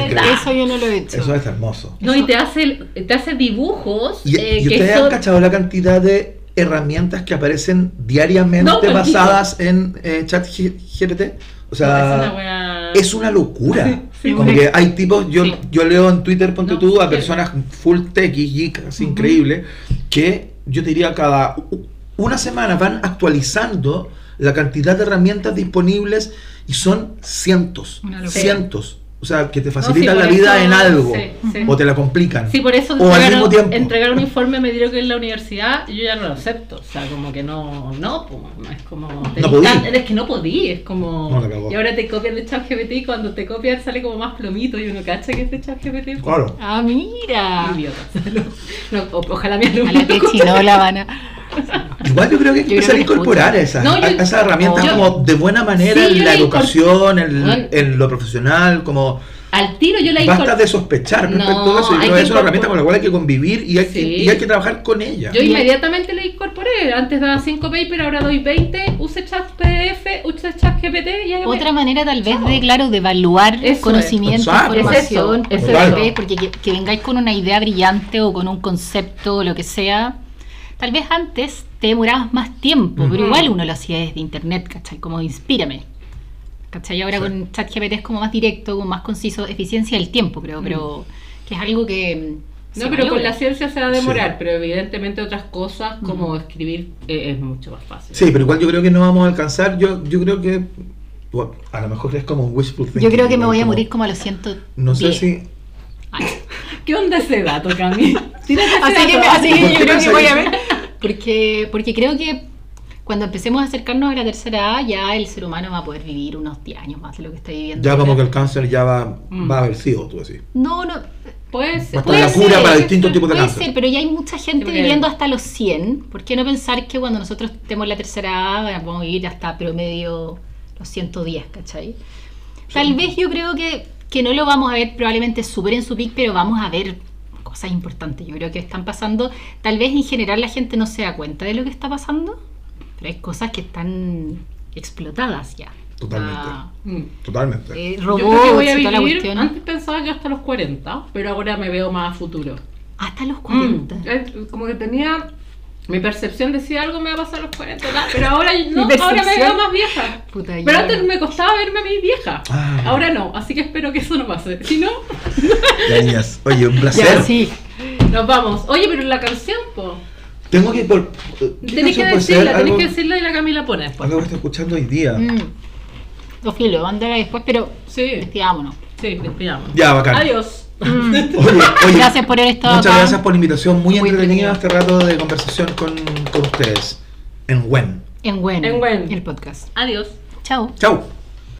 Eso yo no lo he hecho. Eso es hermoso. No, y te hace, te hace dibujos ¿Y, eh, y que ustedes son- han cachado la cantidad de herramientas que aparecen diariamente No, basadas en eh, chat GPT? O sea, es una wea- es una locura. Sí, sí, Como que hay tipos, yo, Sí. yo leo en Twitter, ponte No, tú, a personas full tech y geek, así increíble, que yo te diría cada una semana van actualizando la cantidad de herramientas disponibles y son cientos, cientos. O sea, que te No, sí, facilitan la vida eso- en algo sí, sí. o te la complican. Sí, por eso o al mismo tiempo. entregar un [laughs] informe me dieron que en la universidad yo ya no lo acepto. O sea, como que no, no, pues, no es como... No podí. es que no podí, es como... No, y ahora te copian de ChatGPT y cuando te copian sale como más plomito y uno cacha que es de ChatGPT. Claro. Ah, mira. Idiota. [laughs] No, ojalá mi alumno A la que escuche. no la van a. Igual yo creo que hay que empezar a que incorporar esas, No, yo- a- esas herramientas yo- como de buena manera Sí, en la la educación, en, en lo profesional, como Al tiro yo la basta incorpor- de sospechar respecto No, a eso. Yo hay creo que que es una herramienta con la cual hay que convivir y hay, que, Sí. y hay que trabajar con ella. Yo inmediatamente le incorporé. Antes daba 5 papers, ahora doy 20. Use chat PDF, use chat GPT y Otra manera tal vez de, claro, de evaluar Eso es. conocimiento, Es eso, es eso. vez, porque que, que vengáis con una idea brillante o con un concepto o lo que sea, tal vez antes te demorabas más tiempo, pero Ujú. igual uno lo hacía desde internet, ¿cachai? Como inspírame. ¿Cachai? Ahora Sí. con ChatGPT es como más directo, como más conciso, eficiencia del tiempo, creo, pero que es algo que... No, pero con la ciencia se va a demorar, Sí. pero evidentemente otras cosas como escribir eh, es mucho más fácil. Sí, pero igual yo creo que no vamos a alcanzar. Yo, yo creo que bueno, a lo mejor es como un wishful thinking. Yo creo que me voy a como- morir como a los 110. No sé si. Ay. ¿Qué onda ese dato, Cami? [laughs] Así que, así que ¿Por yo creo que voy a ver. Porque, porque creo que cuando empecemos a acercarnos a la tercera edad, ya el ser humano va a poder vivir unos 10 años más de lo que está viviendo. Ya como ahora. que el cáncer ya va, Mm. va a haber sido, tú decís. No, no. Puede ser. Va a puede la cura ser, para puede distintos tipos de Puede cáncer. ser, pero ya hay mucha gente viviendo hasta los 100. ¿Por qué no pensar que cuando nosotros estemos la tercera edad vamos a vivir hasta promedio los 110, ¿cachai? Tal vez yo creo que, que no lo vamos a ver probablemente súper en su pic, pero vamos a ver cosas importantes. Yo creo que están pasando. Tal vez en general la gente no se da cuenta de lo que está pasando, pero hay cosas que están explotadas ya. Totalmente. Ah, Mm. Totalmente. eh, Yo robots creo que voy a vivir, cuestión. antes pensaba que hasta los 40, pero ahora me veo más a futuro. Hasta los 40. Mm, es como que tenía. Mi percepción decía algo me va a pasar a los 40, tal, pero ahora no, ahora me veo más vieja. Puta, Pero ya. antes me costaba verme a mí vieja. Ah. Ahora no, así que espero que eso no pase. Si no, Ya, niñas. Oye, un [laughs] placer. Ya, sí. nos vamos. Oye, pero la canción, po. Tengo que ir por. ¿qué Tenés que decirla, tenés que decirla y la Camila pone después. algo que estoy escuchando hoy día. Mm. O filo, mándala después, pero Sí, despidámonos. sí, despidamos. Ya, bacán. Adiós. Oye, [laughs] oye, Gracias por haber estado Muchas acá. gracias por la invitación. Muy, Muy entretenido este rato de conversación con, con ustedes. En WEN. En Gwen, En Gwen. el podcast. Adiós. Chao. Chau.